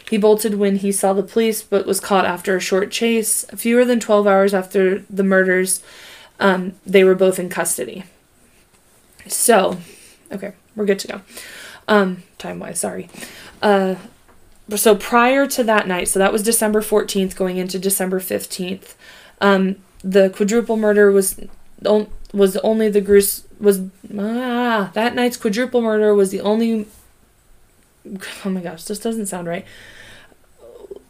He bolted when he saw the police, but was caught after a short chase. Fewer than 12 hours after the murders, um, they were both in custody. So, okay, we're good to go. Um, time wise, sorry. Uh, so prior to that night, so that was December 14th, going into December 15th, um, the quadruple murder was was only the grues was ah, that night's quadruple murder was the only oh my gosh this doesn't sound right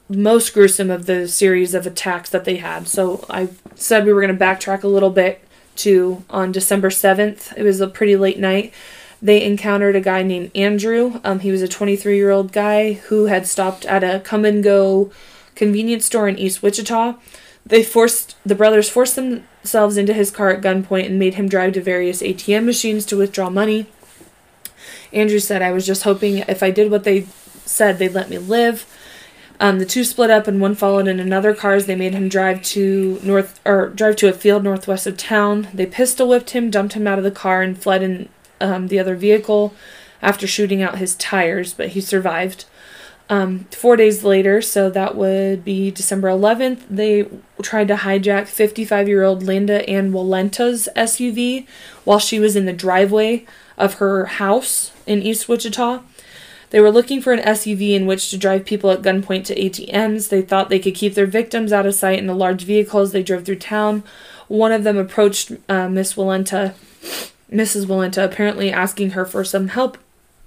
most gruesome of the series of attacks that they had. So i said we were going to backtrack a little bit to on december 7th it was a pretty late night they encountered a guy named andrew. Um, he was a 23 year old guy who had stopped at a come and go convenience store in east wichita. They forced the brothers forced themselves into his car at gunpoint and made him drive to various ATM machines to withdraw money. Andrew said, "I was just hoping if I did what they said, they'd let me live." Um, the two split up, and one followed in another car as they made him drive to north or drive to a field northwest of town. They pistol whipped him, dumped him out of the car, and fled in um, the other vehicle after shooting out his tires, but he survived. Um, four days later, so that would be December 11th, they tried to hijack 55 year old Linda Ann Walenta's SUV while she was in the driveway of her house in East Wichita. They were looking for an SUV in which to drive people at gunpoint to ATMs. They thought they could keep their victims out of sight in a large vehicle as they drove through town. One of them approached uh, Miss Walenta, Mrs. Walenta, apparently asking her for some help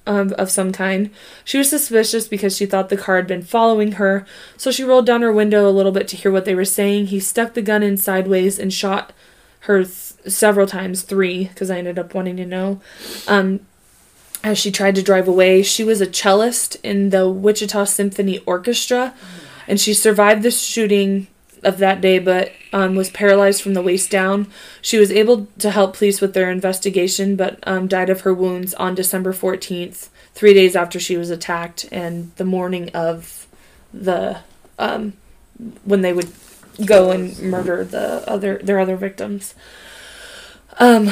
of, of some kind. She was suspicious because she thought the car had been following her, so she rolled down her window a little bit to hear what they were saying. He stuck the gun in sideways and shot her th- several times, three, because I ended up wanting to know. Um, as she tried to drive away, she was a cellist in the Wichita Symphony Orchestra, and she survived the shooting of that day, but um, was paralyzed from the waist down. She was able to help police with their investigation, but um, died of her wounds on December 14th, three days after she was attacked, and the morning of the um, when they would go and murder the other their other victims. Um,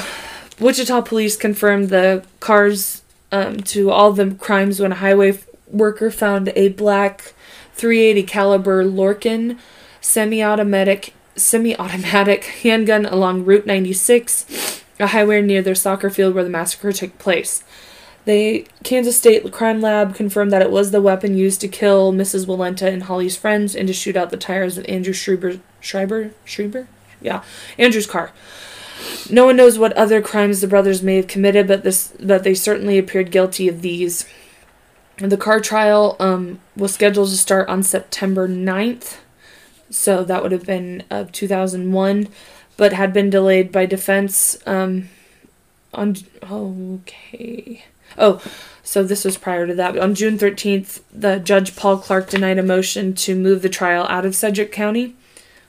Wichita police confirmed the Carrs um, to all the crimes when a highway worker found a black 380 caliber Lorcin semi-automatic semi-automatic (laughs) handgun along Route 96, a highway near their soccer field where the massacre took place. The Kansas State Crime Lab confirmed that it was the weapon used to kill Mrs. Walenta and Holly's friends and to shoot out the tires of Andrew Schreiber Schreiber Schreiber? Yeah, Andrew's car. No one knows what other crimes the brothers may have committed, but this but they certainly appeared guilty of these. The Carr trial um, was scheduled to start on September 9th, so that would have been of 2001, but had been delayed by defense um, on okay. Oh, so this was prior to that. On June 13th, the judge Paul Clark denied a motion to move the trial out of Sedgwick County.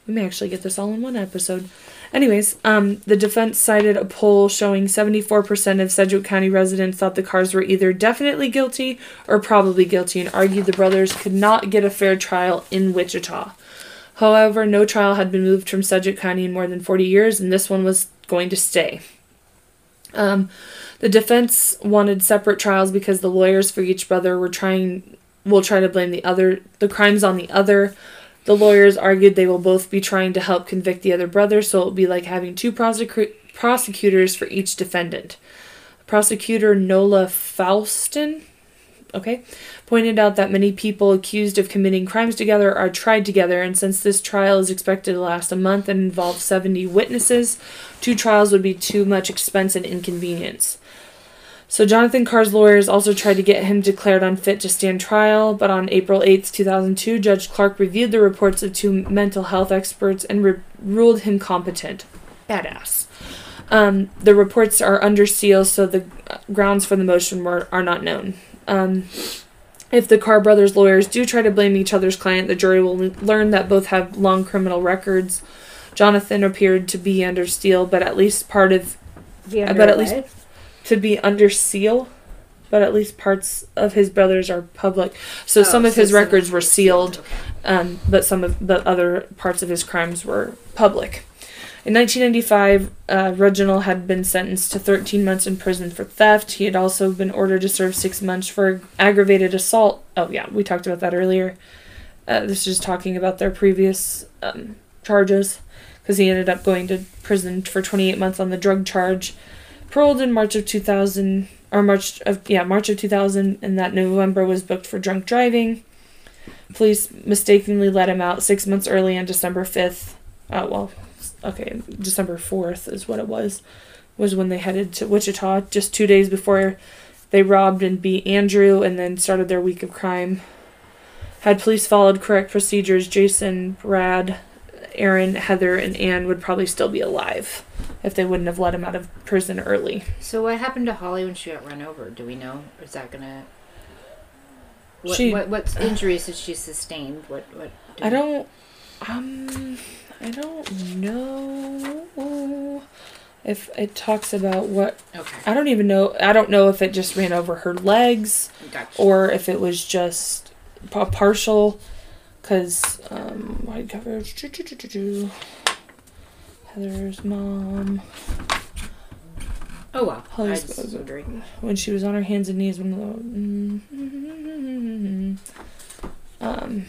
We may actually get this all in one episode. Anyways, um, the defense cited a poll showing 74% of Sedgwick County residents thought the Carrs were either definitely guilty or probably guilty and argued the brothers could not get a fair trial in Wichita. However, no trial had been moved from Sedgwick County in more than 40 years, and this one was going to stay. Um, the defense wanted separate trials because the lawyers for each brother were trying will try to blame the other the crimes on the other. The lawyers argued they will both be trying to help convict the other brother, so it will be like having two prosecu- prosecutors for each defendant. Prosecutor Nola Foulston, okay, pointed out that many people accused of committing crimes together are tried together, and since this trial is expected to last a month and involve 70 witnesses, two trials would be too much expense and inconvenience. So Jonathan Carr's lawyers also tried to get him declared unfit to stand trial, but on April 8, 2002, Judge Clark reviewed the reports of two mental health experts and re- ruled him competent. Badass. Um, the reports are under seal, so the grounds for the motion were, are not known. Um, if the Carr brothers' lawyers do try to blame each other's client, the jury will learn that both have long criminal records. Jonathan appeared to be under seal, but at least part of but at least to be under seal, but at least parts of his brothers are public. So some of his records were sealed, um, but some of the other parts of his crimes were public. In 1995, uh, Reginald had been sentenced to 13 months in prison for theft. He had also been ordered to serve six months for aggravated assault. Oh, yeah, we talked about that earlier. Uh, this is just talking about their previous um, charges because he ended up going to prison for 28 months on the drug charge paroled in March of 2000 or March of yeah March of 2000 and that November was booked for drunk driving. Police mistakenly let him out 6 months early on December 5th. Uh, well, okay, December 4th is what it was. Was when they headed to Wichita just 2 days before they robbed and beat Andrew and then started their week of crime. Had police followed correct procedures, Jason, Brad, Aaron, Heather, and Anne would probably still be alive if they wouldn't have let him out of prison early. So what happened to Holly when she got run over? Do we know? Or is that gonna? What She- what, what injuries did she sustained? What what? do I we- don't. Um, I don't know if it talks about what. Okay, I don't even know. I don't know if it just ran over her legs gotcha. or if it was just a partial. Because um, wide coverage. Heather's mom. oh wow, I Holly's- was wondering. when she was on her hands and knees when the um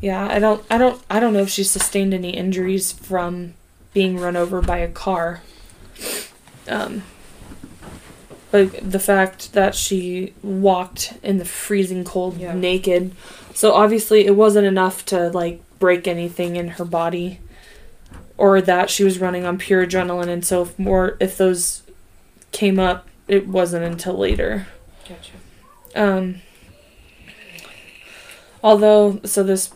yeah i don't i don't i don't know if she sustained any injuries from being run over by a car um but the fact that she walked in the freezing cold Yeah. naked so obviously it wasn't enough to like break anything in her body or that she was running on pure adrenaline and so if more if those came up it wasn't until later Gotcha. um although so this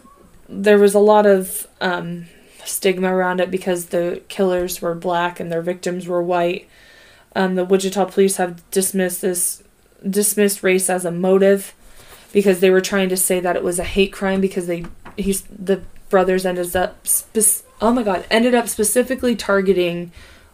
there was a lot of um stigma around it because the killers were black and their victims were white um the wichita police have dismissed this dismissed race as a motive because they were trying to say that it was a hate crime because they he's the brothers ended up spec- oh my god ended up specifically targeting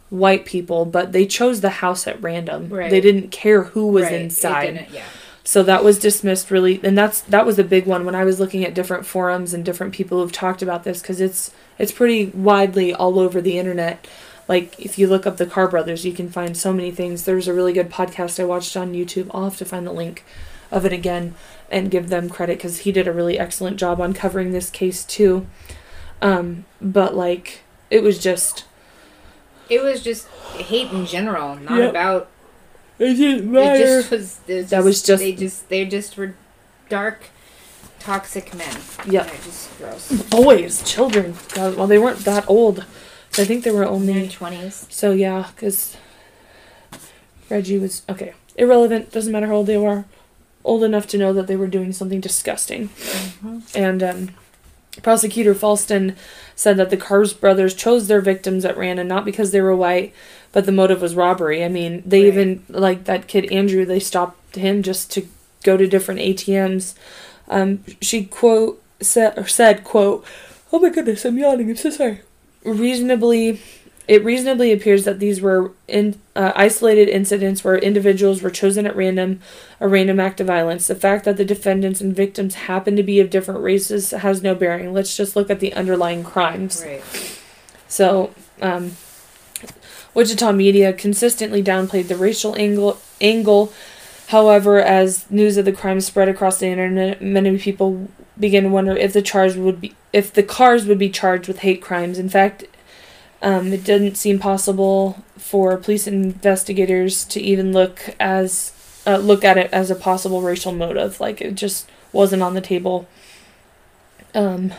white people but they chose the house at random Right. they didn't care who was Right, it inside Yeah. So that was dismissed really and that's that was a big one when i was looking at different forums and different people who've talked about this because it's it's pretty widely all over the internet like if you look up the Carr brothers you can find so many things there's a really good podcast i watched on youtube i'll have to find the link of it again and give them credit because he did a really excellent job on covering this case too um but like it was just It was just hate in general, not Yep. about. It didn't It just was. It was That was just- They just. They just were dark, toxic men. Yeah, just gross. boys children God, well they weren't that old i think they were only their twenties. So yeah, because Reggie was okay. Irrelevant. Doesn't matter how old they were. Old enough to know that they were doing something disgusting. And um, Prosecutor Foulston said that the Carrs brothers chose their victims at random not because they were white, but the motive was robbery. I mean, they Right. even like that kid Andrew. They stopped him just to go to different ATMs. Um, she quote said or said quote, "Oh my goodness, I'm yawning. I'm so sorry." Reasonably, it reasonably appears that these were in uh, isolated incidents where individuals were chosen at random, a random act of violence. The fact that the defendants and victims happen to be of different races has no bearing. Let's just look at the underlying crimes. Right. So, um, Wichita media consistently downplayed the racial angle. Angle, however, as news of the crime spread across the internet, many people began to wonder if the charge would be if the Carrs would be charged with hate crimes. In fact, um, it didn't seem possible for police investigators to even look as uh, look at it as a possible racial motive. Like it just wasn't on the table. Um,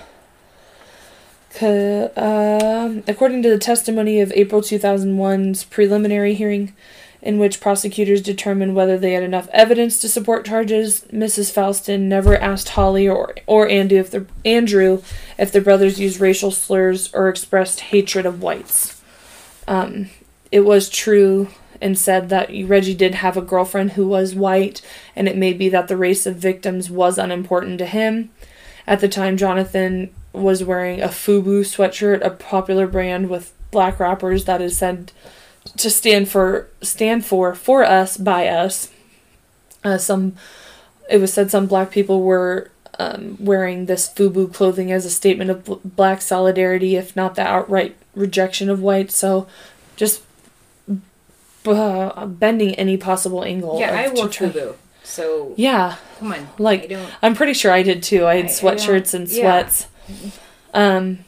Um, according to the testimony of April 2001's preliminary hearing, in which prosecutors determined whether they had enough evidence to support charges, Mrs. Foulston never asked Holly or or Andrew if the Andrew if the brothers used racial slurs or expressed hatred of whites. Um, it was true and said that Reggie did have a girlfriend who was white, and it may be that the race of victims was unimportant to him. At the time, Jonathan was wearing a FUBU sweatshirt, a popular brand with black wrappers that is said to stand for stand for for us by us. Uh, some it was said some black people were um, wearing this FUBU clothing as a statement of bl- black solidarity, if not the outright rejection of white. So, just uh, bending any possible angle. Yeah, of- I wore try- FUBU. So Yeah, come on, Like, I. I'm pretty sure I did too. I had I- I sweatshirts don't- and sweats. Um,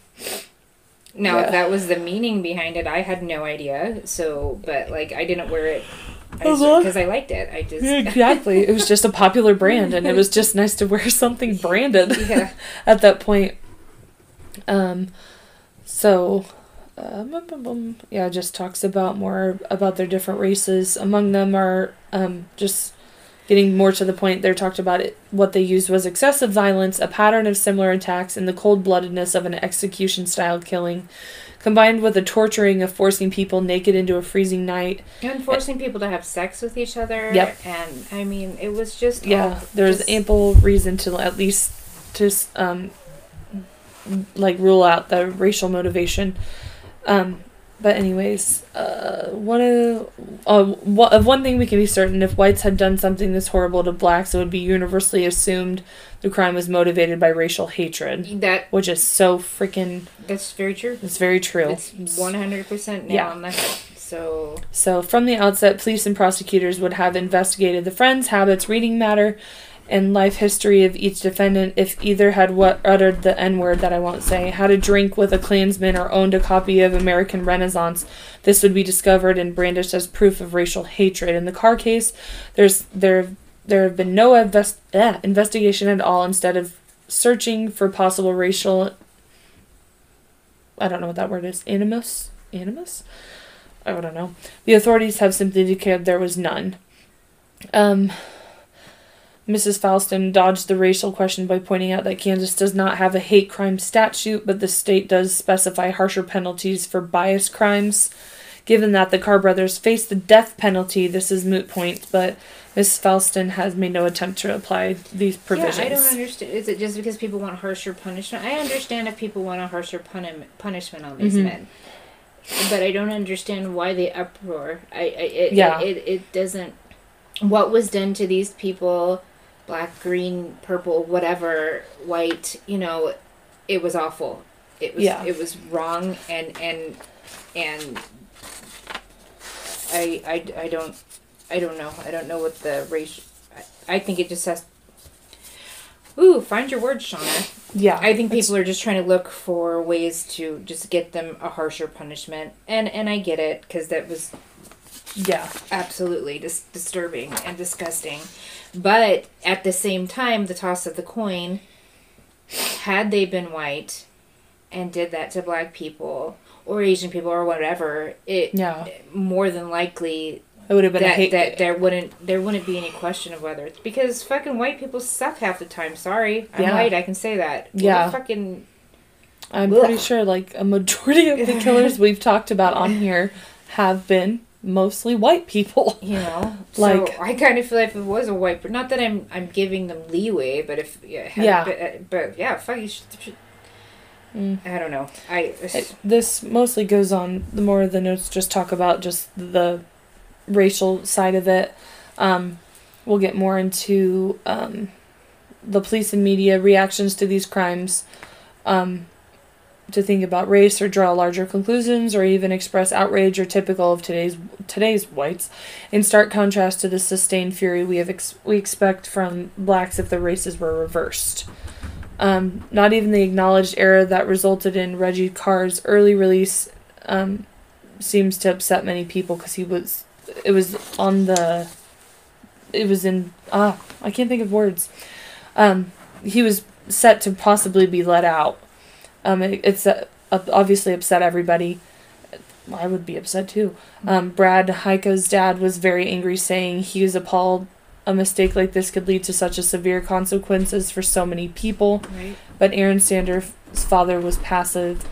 Now, Yeah. if that was the meaning behind it, I had no idea. So, but like, I didn't wear it because I liked it. I just exactly. it was just a popular brand, and it was just nice to wear something (laughs) branded yeah. (laughs) at that point. Um, so, bum. yeah, just talks about more about their different races. Among them are um, just getting more to the point. They talked about it. What they used was excessive violence, a pattern of similar attacks, and the cold bloodedness of an execution style killing. Combined with the torturing of forcing people naked into a freezing night, And forcing people to have sex with each other. Yep. And I mean, it was just yeah all- there's just- ample reason to at least just, um like rule out the racial motivation um but anyways uh one of uh, one, of one thing we can be certain if whites had done something this horrible to blacks it would be universally assumed the crime was motivated by racial hatred that. which is so freaking That's very true. it's very true It's one hundred percent nail Yeah. on the head. So So, from the outset, police and prosecutors would have investigated the friends, habits, reading matter, and life history of each defendant if either had what uttered the N word that I won't say, had a drink with a Klansman, or owned a copy of American Renaissance. This would be discovered and brandished as proof of racial hatred. In the Carr case, there's there there have been no invest, eh, investigation at all. Instead of searching for possible racial, I don't know what that word is, animus, animus. I don't know. The authorities have simply declared there was none. Um, Mrs. Foulston dodged the racial question by pointing out that Kansas does not have a hate crime statute, but the state does specify harsher penalties for bias crimes. Given that the Carr brothers face the death penalty, this is moot point, but Mrs. Foulston has made no attempt to apply these provisions. yeah, I don't understand. Is it just because people want harsher punishment? I understand if people want a harsher puni- punishment on these Mhm. men, but I don't understand why the uproar. I, I it, Yeah. it, it it doesn't. What was done to these people, black, green, purple, whatever, white? You know, it was awful. It was Yeah. it was wrong, and and and I I I don't I don't know. I don't know what the race. I, I think it just has. Ooh, find your words, Shauna. Yeah. I think people are just trying to look for ways to just get them a harsher punishment, and and I get it because that was Yeah. absolutely dis- disturbing and disgusting. But at the same time, the toss of the coin, had they been white and did that to black people or Asian people or whatever, it Yeah. more than likely It would have been a that, hate. that there wouldn't there wouldn't be any question of whether it's because fucking white people suck half the time. Sorry, I'm Yeah. white. I can say that. Yeah. fucking I'm Ugh. pretty sure like a majority of the (laughs) killers we've talked about on here have been mostly white people. (laughs) You know, (laughs) Like- so I kind of feel like if it was a white, but not that I'm I'm giving them leeway, but if yeah, Yeah. but, uh, but yeah, fuck you. Should, should, Mm. I don't know. I It- this mostly goes on the more of the notes just talk about just the racial side of it um, we'll get more into um, the police and media reactions to these crimes um, to think about race or draw larger conclusions or even express outrage or typical of today's today's whites in stark contrast to the sustained fury we have ex- we expect from blacks if the races were reversed. Um, not even the acknowledged error that resulted in Reggie Carr's early release um, seems to upset many people because he was it was on the it was in ah I can't think of words. Um, he was set to possibly be let out um, it, it's uh, obviously upset everybody I would be upset too um, Brad Heyka's dad was very angry saying he was appalled a mistake like this could lead to such a severe consequences for so many people right. but Aaron Sanders' father was passive.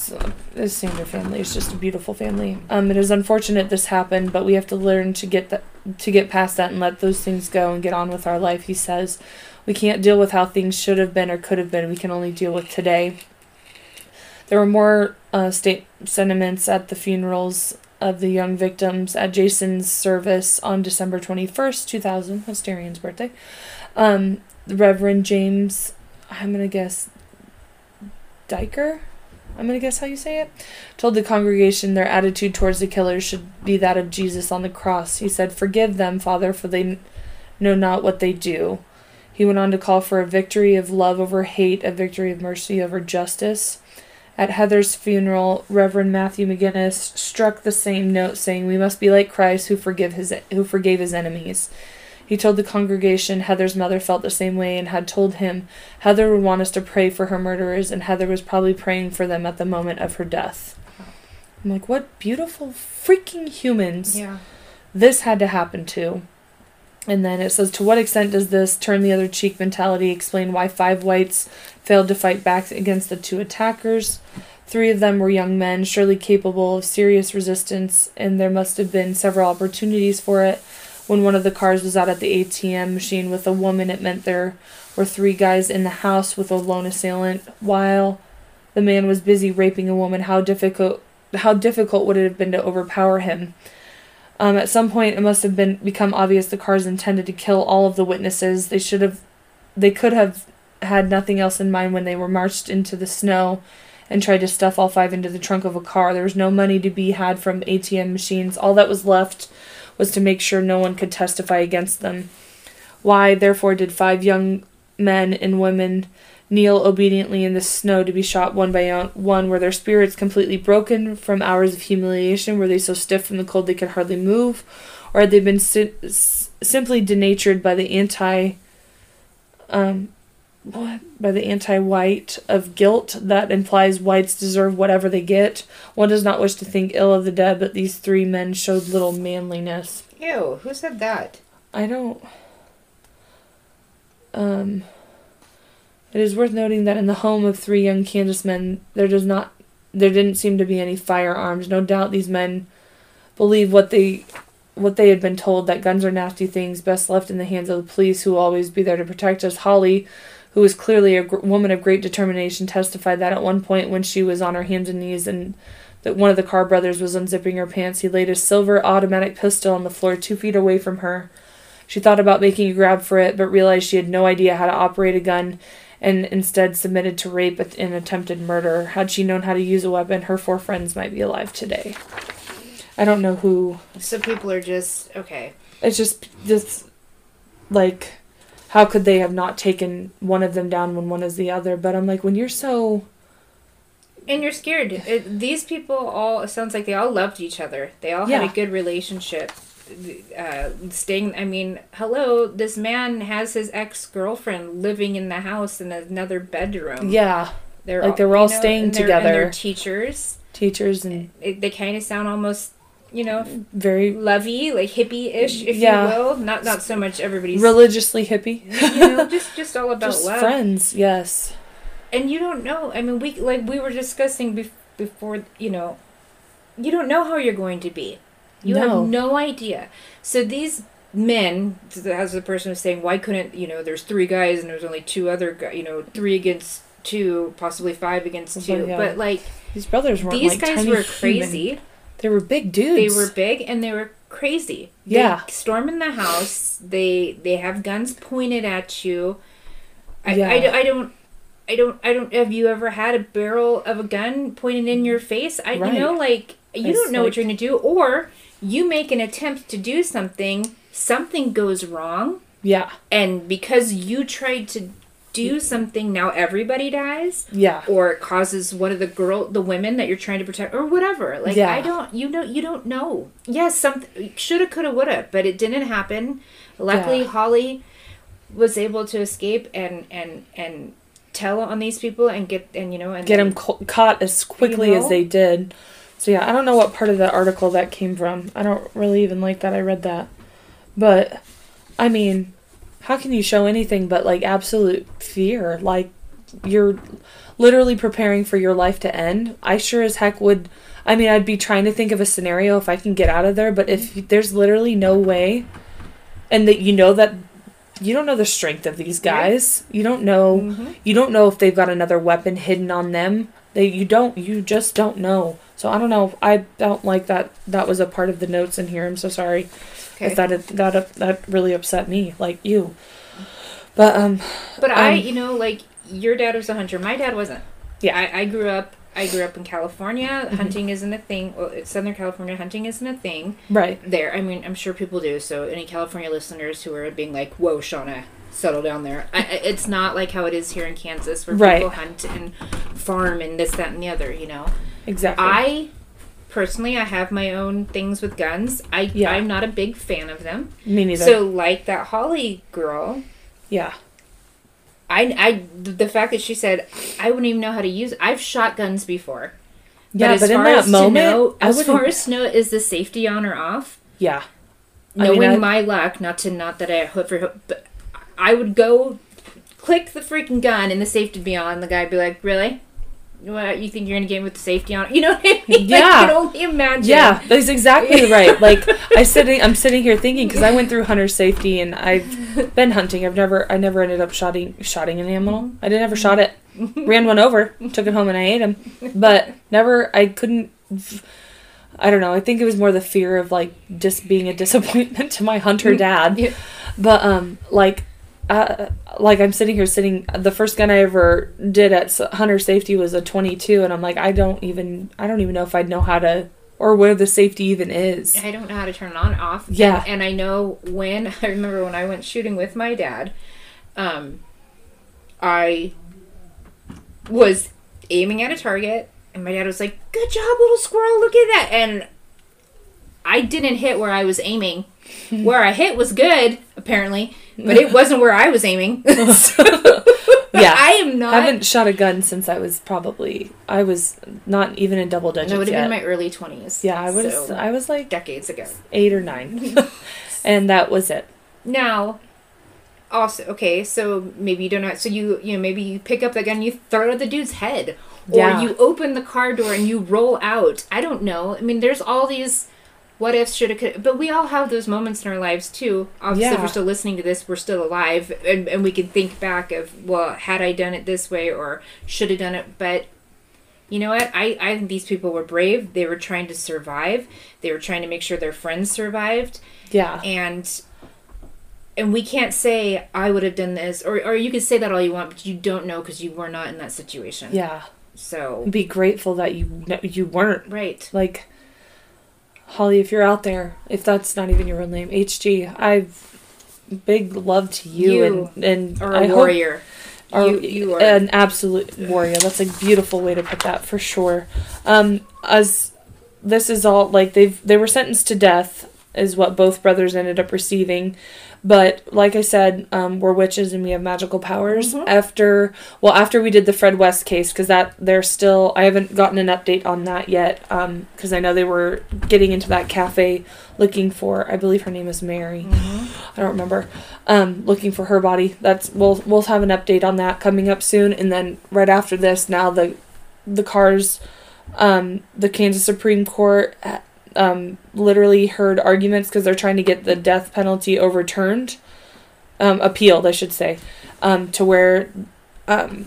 So the Sander family is just a beautiful family. Um, it is unfortunate this happened, but we have to learn to get that to get past that and let those things go and get on with our life. He says, we can't deal with how things should have been or could have been. We can only deal with today. There were more uh, state sentiments at the funerals of the young victims at Jason's service on December 21st, 2000, Hysterian's birthday. Um, Reverend James, I'm going to guess, Diker? I'm going to guess how you say it, told the congregation their attitude towards the killers should be that of Jesus on the cross. He said, Forgive them, Father, for they know not what they do. He went on to call for a victory of love over hate, a victory of mercy over justice. At Heather's funeral, Reverend Matthew McGinnis struck the same note, saying, "We must be like Christ, who forgive his who forgave his enemies." He told the congregation Heather's mother felt the same way and had told him Heather would want us to pray for her murderers, and Heather was probably praying for them at the moment of her death. I'm like, what beautiful freaking humans Yeah. this had to happen to. And then it says, to what extent does this turn the other cheek mentality explain why five whites failed to fight back against the two attackers? Three of them were young men, surely capable of serious resistance, and there must have been several opportunities for it. When one of the Carrs was out at the ATM machine with a woman, it meant there were three guys in the house with a lone assailant. While the man was busy raping a woman, how difficult how difficult would it have been to overpower him? Um, at some point, it must have been become obvious the Carrs intended to kill all of the witnesses. They should have, they could have had nothing else in mind when they were marched into the snow and tried to stuff all five into the trunk of a car. There was no money to be had from ATM machines. All that was left was to make sure no one could testify against them. Why, therefore, did five young men and women kneel obediently in the snow to be shot one by one? Were their spirits completely broken from hours of humiliation? Were they so stiff from the cold they could hardly move? Or had they been si- simply denatured by the anti. Um, what? By the anti white of guilt that implies whites deserve whatever they get? One does not wish to think ill of the dead, but these three men showed little manliness. Ew. Who said that? I don't. Um. It is worth noting that in the home of three young Kansas men, there does not, there didn't seem to be any firearms. No doubt these men believe what they, what they had been told that guns are nasty things, best left in the hands of the police, who will always be there to protect us. Holly, who was clearly a gr- woman of great determination, testified that at one point when she was on her hands and knees and that one of the Carr brothers was unzipping her pants, he laid a silver automatic pistol on the floor two feet away from her. She thought about making a grab for it, but realized she had no idea how to operate a gun and instead submitted to rape and attempted murder. Had she known how to use a weapon, her four friends might be alive today. I don't know who. So people are just okay. It's just this, like, how could they have not taken one of them down when one is the other? But I'm like, when you're so. And you're scared. It, these people all it sounds like they all loved each other. They all had a good relationship. Uh, staying. I mean, hello. This man has his ex girlfriend living in the house in another bedroom. Yeah, they're like they were all you know, staying and together. And they're teachers. teachers and It, they kind of sound almost, you know, very lovey, like hippie-ish, if Yeah. you will. Not not so much everybody's. religiously hippie. you know, (laughs) just just all about just love. friends, yes. and you don't know. I mean, we like we were discussing bef- before. You know, you don't know how you're going to be. You No. have no idea. So these men, as the person was saying, why couldn't you know? There's three guys and there's only two other guys. You know, three against two, possibly five against two. yeah. But like These brothers weren't these like guys were human- crazy. They were big dudes. They were big and they were crazy. Yeah. They storm in the house. They they have guns pointed at you. I, Yeah. I, I don't I don't I don't have you ever had a barrel of a gun pointed in your face? I Right. you know like you It's don't know like- what you're going to do or you make an attempt to do something, something goes wrong Yeah. and because you tried to do something now everybody dies Yeah. or it causes one of the girl the women that you're trying to protect or whatever like Yeah. i don't you know you don't know yes something shoulda coulda woulda but it didn't happen luckily Yeah. holly was able to escape and and and tell on these people and get and you know and Get them caught as quickly as know? they did. So yeah, I don't know what part of that article that came from. I don't really even like that I read that. But I mean, how can you show anything but like absolute fear? Like you're literally preparing for your life to end. I sure as heck would I mean, I'd be trying to think of a scenario if I can get out of there, but if there's literally no way and that you know that you don't know the strength of these guys. You don't know Mhm. you don't know if they've got another weapon hidden on them. They you don't you just don't know. So I don't know. I don't like that. That was a part of the notes in here. I'm so sorry okay. if that that that really upset me, like you. But um, but i um, you know like your dad was a hunter my dad wasn't Yeah. i, I grew up I grew up in California. Mhm. Hunting isn't a thing. Well, Southern California. Hunting isn't a thing. right, there. I mean, I'm sure people do. So, any California listeners who are being like, "Whoa, Shauna, settle down there," I, I- it's not like how it is here in Kansas, where Right. people hunt and farm and this, that, and the other. You know, exactly. I personally, I have my own things with guns. I Yeah. I'm not a big fan of them. Me neither. So, like that Holly girl, yeah, I I the fact that she said I wouldn't even know how to use. I've shot guns before. yeah. as But, in that moment, know, as far as to know, is the safety on or off? yeah, I mean, knowing I- my luck, not to not that I hope for hope, but I would go click the freaking gun and the safety be on. The guy'd be like, "Really? What you think you're gonna get with the safety on?" (laughs) You know what I mean? Like, Yeah. you can only imagine. Yeah, that's exactly (laughs) right. Like I sitting, I'm sitting here thinking because I went through hunter safety and I've (laughs) been hunting. I've never, I never ended up shotting, shotting an animal. I didn't ever shot it. Ran one over, took it home, and I ate him. But never, I couldn't. I don't know. I think it was more the fear of like just being a disappointment to my hunter dad. Yeah. But um, like, uh, like I'm sitting here sitting. The first gun I ever did at hunter safety was a 22, and I'm like, I don't even, I don't even know if I'd know how to or where the safety even is. I don't know how to turn it on and off. Yeah. And, and I know when (laughs) I remember when I went shooting with my dad, um, I was aiming at a target, and my dad was like, "Good job, little squirrel! Look at that!" And I didn't hit where I was aiming. (laughs) where I hit was good, apparently, but it wasn't where I was aiming. (laughs) so, Yeah. I am not. I haven't shot a gun since I was probably I was not even in double digits I would have been my early twenties. yeah, I was so, I was like decades ago. eight or nine, (laughs) (laughs) and that was it. Now, also okay, so maybe you don't know. So you you know maybe you pick up the gun, you throw it at the dude's head, or Yeah. you open the car door and you roll out. I don't know. I mean, there's all these what ifs, shoulda, but we all have those moments in our lives too. Obviously, if we're still listening to this, we're still alive, and and we can think back of well, had I done it this way, or should have done it, but. You know what? I, I think these people were brave. They were trying to survive. They were trying to make sure their friends survived Yeah, and and we can't say I would have done this, or or you could say that all you want, but you don't know because you were not in that situation. yeah. So Be grateful that you you weren't right, like Holly. If you're out there, if that's not even your real name, HG. I've big love to you, You and and I a hope warrior. are you you are an absolute warrior. That's a beautiful way to put that for sure. Um, as this is all like they've they were sentenced to death is what both brothers ended up receiving. But like I said, um, we're witches and we have magical powers. Mhm. After well, after we did the Fred West case, because that they're still I haven't gotten an update on that yet. Because I know they were getting into that cafe looking for I believe her name is Mary. I don't remember. Um, looking for her body. That's we'll we'll have an update on that coming up soon, and then right after this, now the the Carrs, um, the Kansas Supreme Court, um, literally heard arguments because they're trying to get the death penalty overturned, um, appealed, I should say, um, to where, um,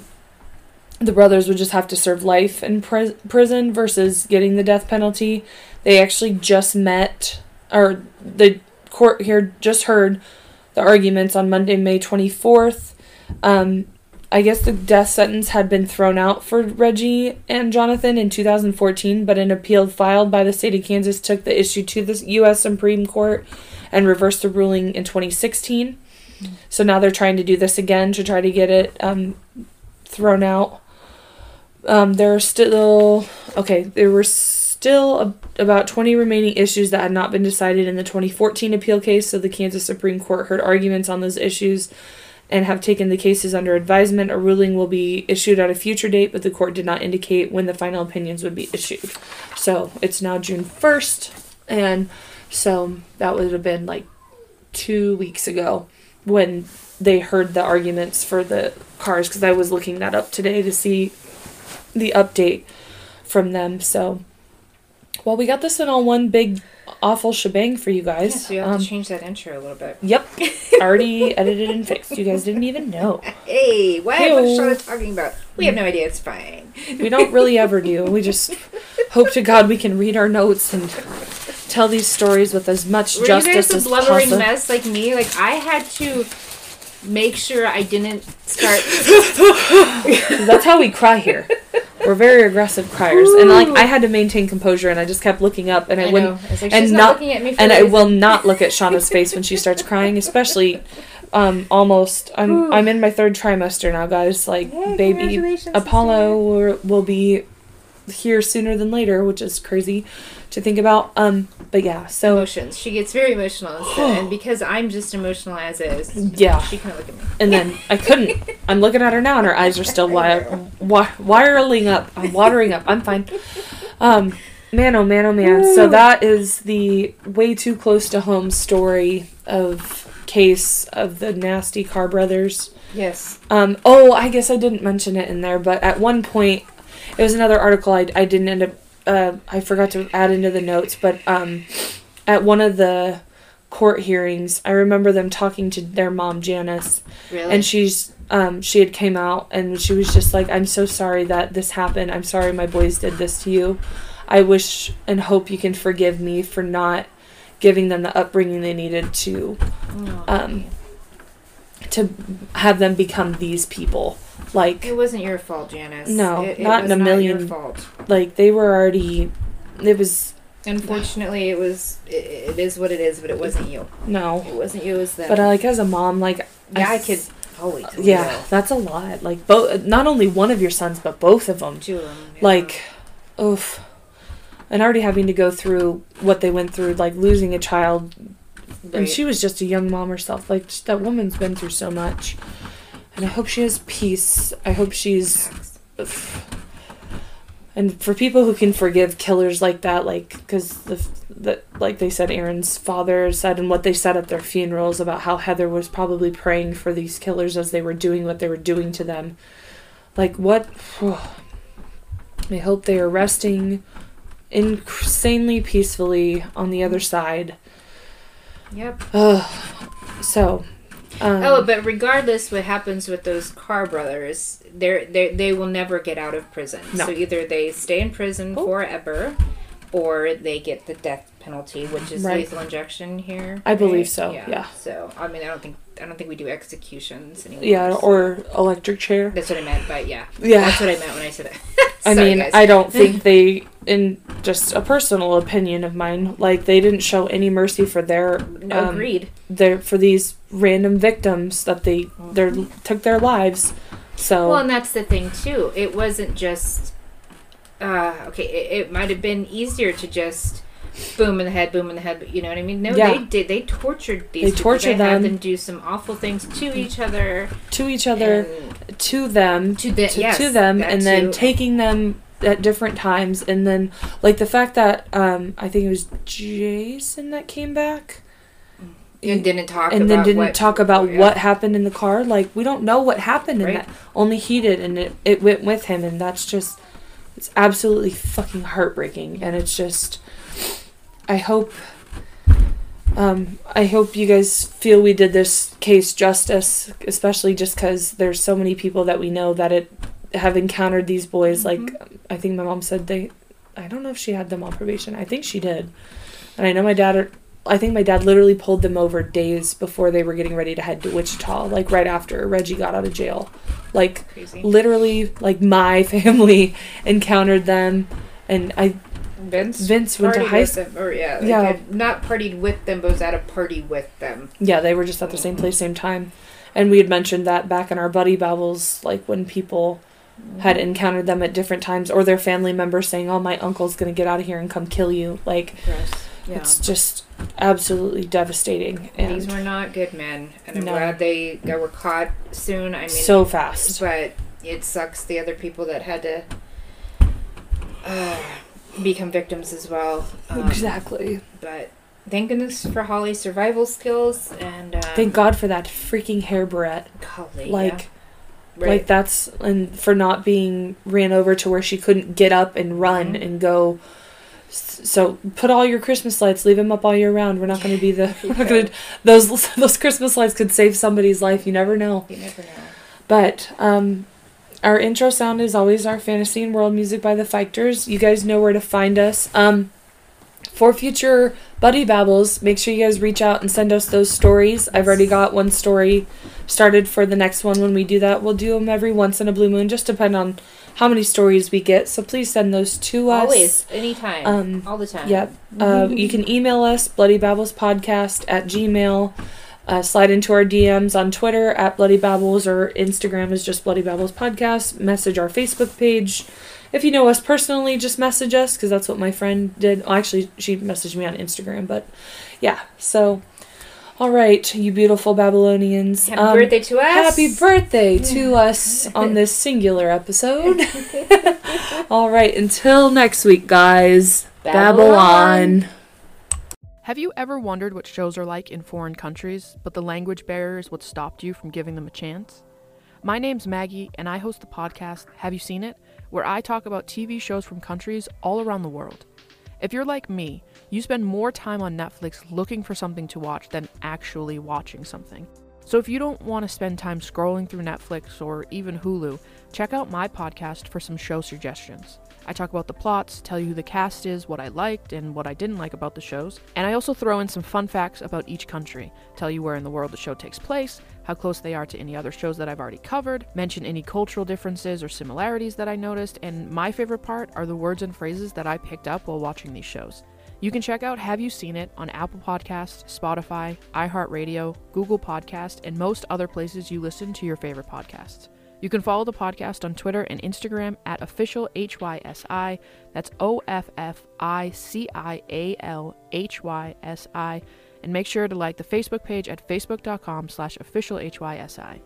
the brothers would just have to serve life in pris- prison versus getting the death penalty. They actually just met, or the court here just heard the arguments on Monday, May 24th. Um, I guess the death sentence had been thrown out for Reggie and Jonathan in 2014, but an appeal filed by the state of Kansas took the issue to the U.S. Supreme Court and reversed the ruling in 2016. So now they're trying to do this again to try to get it um, thrown out. Um, there are still okay. There were still a, about 20 remaining issues that had not been decided in the 2014 appeal case. So the Kansas Supreme Court heard arguments on those issues and have taken the cases under advisement. A ruling will be issued at a future date, but the court did not indicate when the final opinions would be issued. So it's now June 1st, and so that would have been like two weeks ago when they heard the arguments for the Carrs because I was looking that up today to see the update from them. So, well, we got this in all one big awful shebang for you guys. Yes, we have Um, to change that intro a little bit. Yep, (laughs) already edited and fixed. You guys didn't even know. Hey, what? Hey-o. What Charlotte talking about? We have no idea. It's fine. We don't really ever do. We just hope to God we can read our notes and tell these stories with as much Were you justice guys a blubbering possible. mess like me? Like I had to make sure I didn't start. (laughs) (laughs) That's how we cry here. We're very aggressive criers, and like I had to maintain composure, and I just kept looking up, and I, I wouldn't. like and not- not, looking at me. For and I will not look at (laughs) Shauna's face when she starts crying, especially um almost I'm Whew. I'm in my third trimester now, guys. Like Hey, baby Apollo will, will be here sooner than later, which is crazy to think about. Um but yeah, so emotions. She gets very emotional, and, so, and (gasps) because I'm just emotional as is, Yeah. she couldn't look at me. and then I couldn't. (laughs) I'm looking at her now, and her eyes are still wi- wi- wiring up. I'm watering up. I'm fine. Um, man, oh man, oh man. So that is the way too close to home story of case of the nasty Carr brothers. Yes. Um, oh, I guess I didn't mention it in there, but at one point, it was another article I, I didn't end up, uh, I forgot to add into the notes, but um, at one of the court hearings, I remember them talking to their mom, Janice, Really. and she's, um, she had came out and she was just like, I'm so sorry that this happened. I'm sorry my boys did this to you. I wish and hope you can forgive me for not giving them the upbringing they needed to Oh, um, to have them become these people. Like it wasn't your fault, Janice. No, it, it not was in a million- Your fault. like they were already it was Unfortunately, it was. It, it is what it is, but it wasn't you. no. It wasn't you. It was them. But uh, like as a mom, like yeah, I s- could. Holy Toledo. Yeah, that's a lot. Like both not only one of your sons but both of them. Two of them. yeah. Like oof. And already having to go through what they went through like losing a child and she was just a young mom herself. Like that woman's been through so much. And I hope she has peace. I hope she's and for people who can forgive killers like that like because the, the like they said aaron's father said and what they said at their funerals about how heather was probably praying for these killers as they were doing what they were doing to them like what (sighs) i hope they are resting insanely peacefully on the other side Yep. Ugh. so um, oh, but regardless, what happens with those Carr brothers, they're, they they will never get out of prison. No. So either they stay in prison Oh. forever, or they get the death penalty, which is Right. lethal injection here. I believe right? so, yeah. So I mean, I don't think I don't think we do executions anymore. yeah so- or electric chair that's what I meant. But yeah, Yeah. that's what I meant when I said that. (laughs) I mean, guys. I don't think (laughs) they, in just a personal opinion of mine, like they didn't show any mercy for their, no, um, agreed. their for these random victims that they their took their lives. So Well, and that's the thing too. It wasn't just uh, okay. It, it might have been easier to just boom in the head, boom in the head. But You know what I mean? No, Yeah. they did. They tortured these. They people. tortured they had them. them do some awful things to each other. to each other, to them, to the to, yes, to them, and then too. taking them at different times, and then like the fact that um, I think it was Jason that came back. and didn't talk and then didn't what, talk about yeah. what happened in the car. Like we don't know what happened in Right. that. Only he did, and it, it went with him, and that's just it's absolutely fucking heartbreaking. And it's just, I hope, um, I hope you guys feel we did this case justice, especially just because there's so many people that we know that it have encountered these boys. Like mm-hmm. I think my mom said they, I don't know if she had them on probation. I think she did, and I know my dad. I think my dad literally pulled them over days before they were getting ready to head to Wichita, like right after Reggie got out of jail. Like Crazy. literally, like my (laughs) family encountered them, and I Vince. Vince went to high school. or yeah, like Yeah. not partied with them, but was at a party with them. Yeah, they were just at the same place, same time, and we had mentioned that back in our buddy babbles, like when people had encountered them at different times, or their family members saying, "Oh, my uncle's gonna get out of here and come kill you." Like Yeah. it's just absolutely devastating, and These were not good men, and I'm No. glad they got, were caught soon. I mean, so fast. but it sucks the other people that had to uh, become victims as well. Um, exactly. But thank goodness for Holly's survival skills and um, Thank God for that freaking hair barrette. Golly, Like, yeah. Right. like that's and for not being ran over to where she couldn't get up and run Mhm. and go. So put all your Christmas lights, leave them up all year round. We're not going to be the (laughs) we're not going (laughs) to those those Christmas lights could save somebody's life. You never know. you never know. But um, our intro sound is always our fantasy and world music by the Fighters. You guys know where to find us. Um, for future buddy babbles, make sure you guys reach out and send us those stories. I've already got one story started for the next one. When we do that, we'll do them every once in a blue moon, just depend on how many stories we get. So please send those to us. Always, anytime, Um, all the time. Yep. Uh, you can email us Bloody Babbles Podcast at gmail. Uh, slide into our DMs on Twitter at Bloody Babbles or Instagram is just Bloody Babbles Podcast. Message our Facebook page. If you know us personally, just message us because that's what my friend did. Well, actually, she messaged me on Instagram, but yeah. So, all right, you beautiful Babylonians. Happy Um, birthday to us. Happy birthday to us on this (laughs) singular episode. (laughs) all right, until next week, guys. Babylon. Babylon. Have you ever wondered what shows are like in foreign countries, but the language barrier is what stopped you from giving them a chance? My name's Maggie, and I host the podcast Have You Seen It? Where I talk about TV shows from countries all around the world. If you're like me, you spend more time on Netflix looking for something to watch than actually watching something. So if you don't want to spend time scrolling through Netflix or even Hulu, check out my podcast for some show suggestions. I talk about the plots, tell you who the cast is, what I liked and what I didn't like about the shows, and I also throw in some fun facts about each country, tell you where in the world the show takes place, how close they are to any other shows that I've already covered, mention any cultural differences or similarities that I noticed, and my favorite part are the words and phrases that I picked up while watching these shows. You can check out Have You Seen It on Apple Podcasts, Spotify, iHeartRadio, Google Podcast, and most other places you listen to your favorite podcasts. You can follow the podcast on Twitter and Instagram at official HYSI. That's O F F I C I A L H Y S I. And make sure to like the Facebook page at facebook.com slash official HYSI.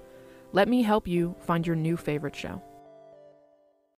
Let me help you find your new favorite show.